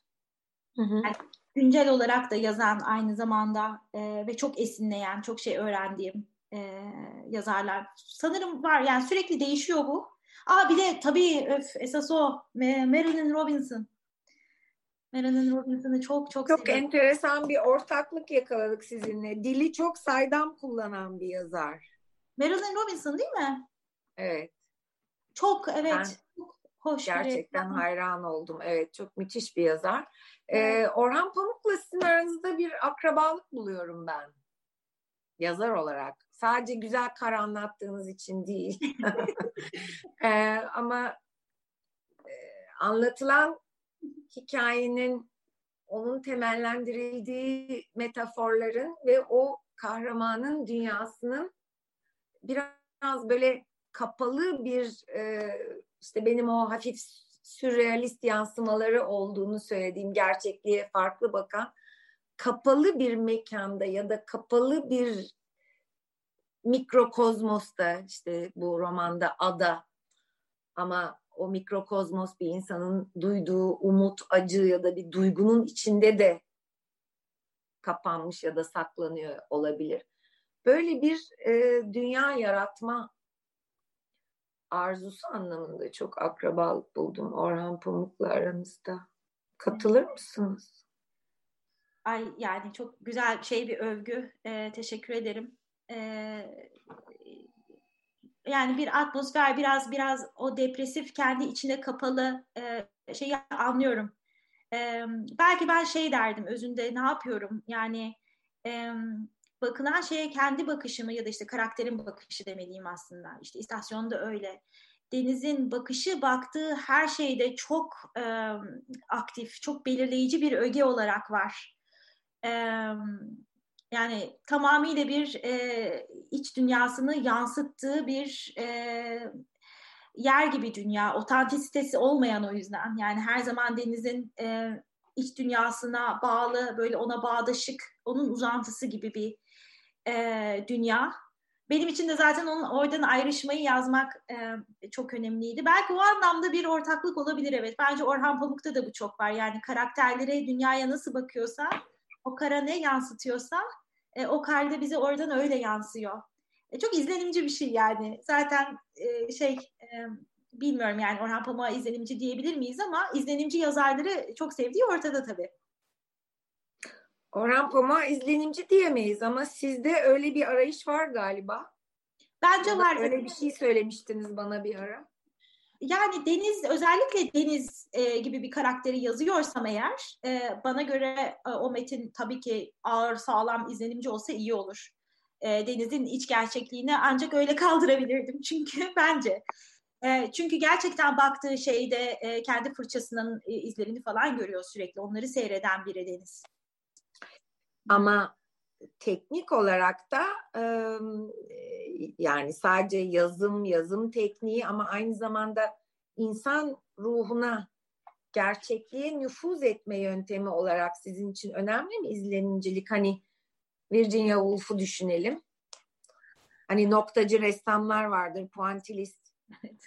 Hı hı. Yani güncel olarak da yazan aynı zamanda e, ve çok esinleyen, çok şey öğrendiğim e, yazarlar. Sanırım var yani sürekli değişiyor bu. Aa bir de tabii öf, esas o Marilyn Robinson. Marilyn Robinson'ı çok çok Çok seviyorum. enteresan bir ortaklık yakaladık sizinle. Dili çok saydam kullanan bir yazar. Marilyn Robinson değil mi? Evet. Çok evet. Ben çok hoş. Gerçekten bir hayran oldum. Evet çok müthiş bir yazar. Ee, Orhan Pamuk'la sizin aranızda bir akrabalık buluyorum ben. Yazar olarak. Sadece güzel kar anlattığınız için değil. ee, ama e, anlatılan hikayenin onun temellendirildiği metaforların ve o kahramanın dünyasının biraz böyle kapalı bir e, işte benim o hafif sürrealist yansımaları olduğunu söylediğim gerçekliğe farklı bakan kapalı bir mekanda ya da kapalı bir mikrokozmosta işte bu romanda ada ama o mikrokozmos bir insanın duyduğu umut, acı ya da bir duygunun içinde de kapanmış ya da saklanıyor olabilir. Böyle bir e, dünya yaratma arzusu anlamında çok akrabalık buldum Orhan Pamuk'la aramızda. Katılır mısınız? Ay yani çok güzel şey bir övgü. Ee, teşekkür ederim. Ee, yani bir atmosfer biraz biraz o depresif kendi içine kapalı e, şeyi anlıyorum. E, belki ben şey derdim özünde ne yapıyorum yani e, bakılan şeye kendi bakışımı ya da işte karakterin bakışı demeliyim aslında. İşte istasyonda öyle. Deniz'in bakışı baktığı her şeyde çok e, aktif, çok belirleyici bir öge olarak var. E, yani tamamıyla bir e, iç dünyasını yansıttığı bir e, yer gibi dünya. Otantisitesi olmayan o yüzden. Yani her zaman Deniz'in e, iç dünyasına bağlı, böyle ona bağdaşık, onun uzantısı gibi bir e, dünya. Benim için de zaten onun oradan ayrışmayı yazmak e, çok önemliydi. Belki o anlamda bir ortaklık olabilir evet. Bence Orhan Pamuk'ta da bu çok var. Yani karakterlere dünyaya nasıl bakıyorsa, o kara ne yansıtıyorsa e, o karda bize oradan öyle yansıyor. E, çok izlenimci bir şey yani. Zaten e, şey e, bilmiyorum yani Orhan Pamuk'a izlenimci diyebilir miyiz ama izlenimci yazarları çok sevdiği ortada tabii. Orhan Pamuk'a izlenimci diyemeyiz ama sizde öyle bir arayış var galiba. Bence var. Öyle bir şey söylemiştiniz bana bir ara. Yani Deniz özellikle Deniz e, gibi bir karakteri yazıyorsam eğer e, bana göre e, o metin tabii ki ağır sağlam izlenimci olsa iyi olur. E, Deniz'in iç gerçekliğini ancak öyle kaldırabilirdim çünkü bence. E, çünkü gerçekten baktığı şeyde e, kendi fırçasının e, izlerini falan görüyor sürekli. Onları seyreden biri Deniz. Ama teknik olarak da e, yani sadece yazım yazım tekniği ama aynı zamanda insan ruhuna gerçekliğe nüfuz etme yöntemi olarak sizin için önemli mi izlenimcilik? Hani Virginia Woolf'u düşünelim. Hani noktacı ressamlar vardır, puantilist. Evet.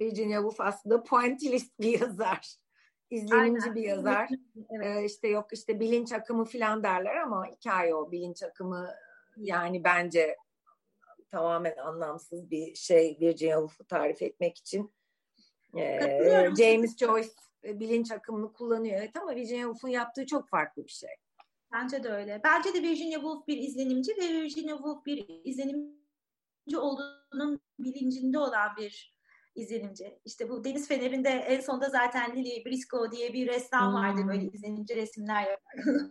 Virginia Woolf aslında puantilist bir yazar. İzlenimci Aynen. bir yazar. Evet. Ee, işte yok işte bilinç akımı falan derler ama hikaye o bilinç akımı yani bence tamamen anlamsız bir şey Virginia Woolf'u tarif etmek için. Ee, James Joyce bilinç akımını kullanıyor. Evet ama Virginia Woolf'un yaptığı çok farklı bir şey. Bence de öyle. Bence de Virginia Woolf bir izlenimci ve Virginia Woolf bir izlenimci olduğunun bilincinde olan bir izlenimci. İşte bu Deniz Feneri'nde en sonunda zaten Lily Briscoe diye bir ressam hmm. vardı. Böyle izlenimci resimler yapar.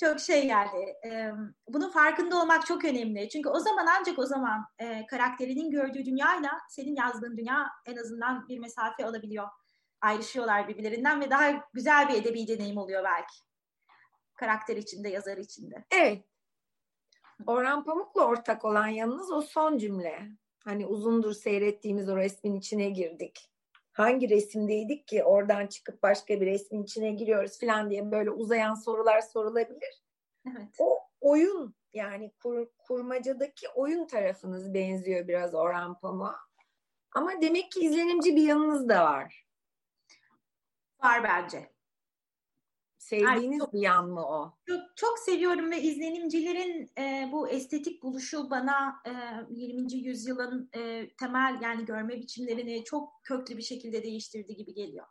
çok şey yani. E, bunun farkında olmak çok önemli. Çünkü o zaman ancak o zaman e, karakterinin gördüğü dünyayla senin yazdığın dünya en azından bir mesafe alabiliyor. Ayrışıyorlar birbirlerinden ve daha güzel bir edebi deneyim oluyor belki. Karakter içinde, yazar içinde. Evet. Orhan Pamuk'la ortak olan yanınız o son cümle. Hani uzundur seyrettiğimiz o resmin içine girdik. Hangi resimdeydik ki oradan çıkıp başka bir resmin içine giriyoruz falan diye böyle uzayan sorular sorulabilir. Evet. O oyun yani kur, kurmacadaki oyun tarafınız benziyor biraz Orhan Pamuk'a. Ama demek ki izlenimci bir yanınız da var. Var bence. Sevdiğiniz çok, bir yan mı o? Çok, çok seviyorum ve izlenimcilerin e, bu estetik buluşu bana e, 20. yüzyılın e, temel yani görme biçimlerini çok köklü bir şekilde değiştirdi gibi geliyor.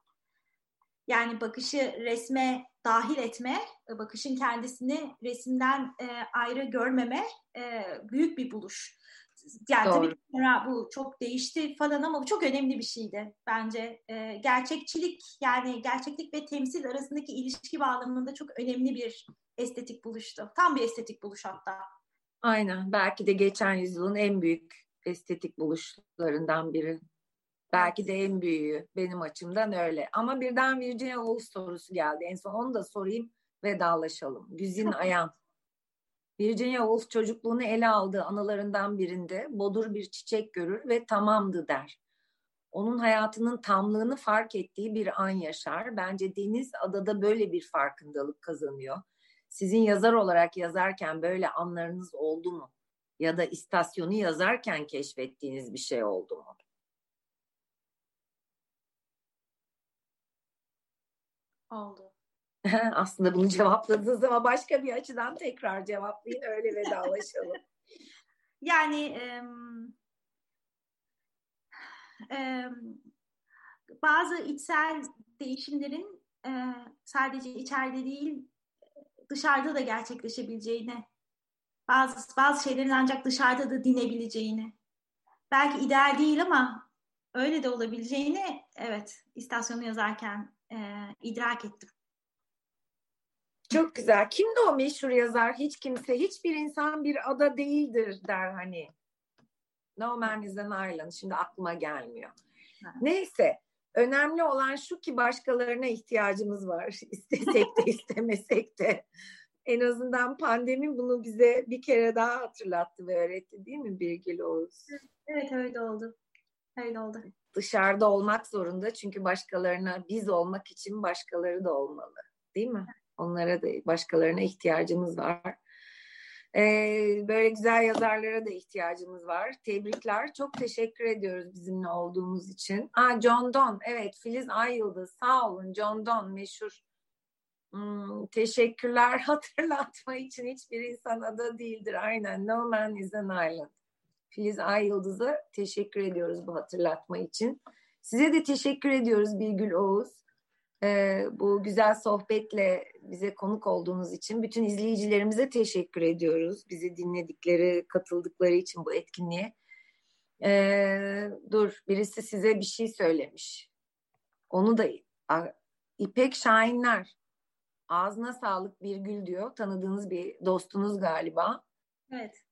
Yani bakışı resme dahil etme, bakışın kendisini resimden e, ayrı görmeme e, büyük bir buluş. Yani Doğru. tabii sonra bu çok değişti falan ama bu çok önemli bir şeydi bence. E, gerçekçilik yani gerçeklik ve temsil arasındaki ilişki bağlamında çok önemli bir estetik buluştu. Tam bir estetik buluş hatta. Aynen. Belki de geçen yüzyılın en büyük estetik buluşlarından biri. Belki de en büyüğü benim açımdan öyle. Ama birden Virginia Woolf sorusu geldi. En son onu da sorayım vedalaşalım. Güzin Ayan. Virginia Woolf çocukluğunu ele aldığı anılarından birinde bodur bir çiçek görür ve tamamdı der. Onun hayatının tamlığını fark ettiği bir an yaşar. Bence Deniz Adada böyle bir farkındalık kazanıyor. Sizin yazar olarak yazarken böyle anlarınız oldu mu? Ya da istasyonu yazarken keşfettiğiniz bir şey oldu mu? Oldu. Aslında bunu cevapladınız ama başka bir açıdan tekrar cevaplayın öyle vedalaşalım. yani e, e, bazı içsel değişimlerin e, sadece içeride değil dışarıda da gerçekleşebileceğini bazı bazı şeylerin ancak dışarıda da dinebileceğini belki ideal değil ama öyle de olabileceğini evet istasyonu yazarken e, idrak ettim. Çok güzel. Kimdi o meşhur yazar? Hiç kimse, hiçbir insan bir ada değildir der hani. No man is an island. Şimdi aklıma gelmiyor. Ha. Neyse. Önemli olan şu ki başkalarına ihtiyacımız var. İstesek de istemesek de. En azından pandemi bunu bize bir kere daha hatırlattı ve öğretti değil mi Birgil Oğuz? Evet öyle oldu. Öyle oldu. Dışarıda olmak zorunda çünkü başkalarına biz olmak için başkaları da olmalı. Değil mi? Onlara da başkalarına ihtiyacımız var. Ee, böyle güzel yazarlara da ihtiyacımız var. Tebrikler. Çok teşekkür ediyoruz bizimle olduğumuz için. Aa, John Donne. Evet Filiz Ay. Sağ olun John Donne meşhur. Hmm, teşekkürler hatırlatma için hiçbir insan ada değildir. Aynen. No man is an island. Filiz Ay teşekkür ediyoruz bu hatırlatma için. Size de teşekkür ediyoruz Birgül Oğuz e, bu güzel sohbetle bize konuk olduğunuz için bütün izleyicilerimize teşekkür ediyoruz. Bizi dinledikleri, katıldıkları için bu etkinliğe. Ee, dur birisi size bir şey söylemiş. Onu da İpek Şahinler. Ağzına sağlık bir gül diyor. Tanıdığınız bir dostunuz galiba. Evet.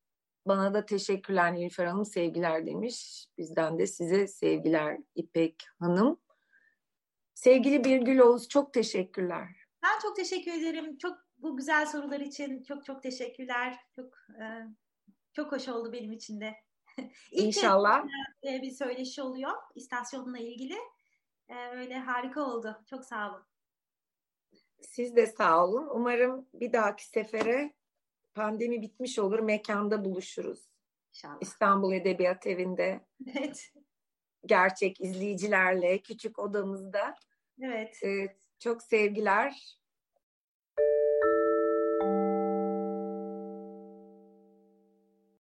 Bana da teşekkürler Nilüfer Hanım, sevgiler demiş. Bizden de size sevgiler İpek Hanım. Sevgili Birgül Oğuz çok teşekkürler. Ben çok teşekkür ederim. Çok bu güzel sorular için çok çok teşekkürler. Çok e, çok hoş oldu benim için de. İlk İnşallah. E, bir söyleşi oluyor istasyonla ilgili. E, öyle harika oldu. Çok sağ olun. Siz de sağ olun. Umarım bir dahaki sefere pandemi bitmiş olur, mekanda buluşuruz. İnşallah. İstanbul Edebiyat Evi'nde. Evet. Gerçek izleyicilerle, küçük odamızda. Evet. Ee, çok sevgiler.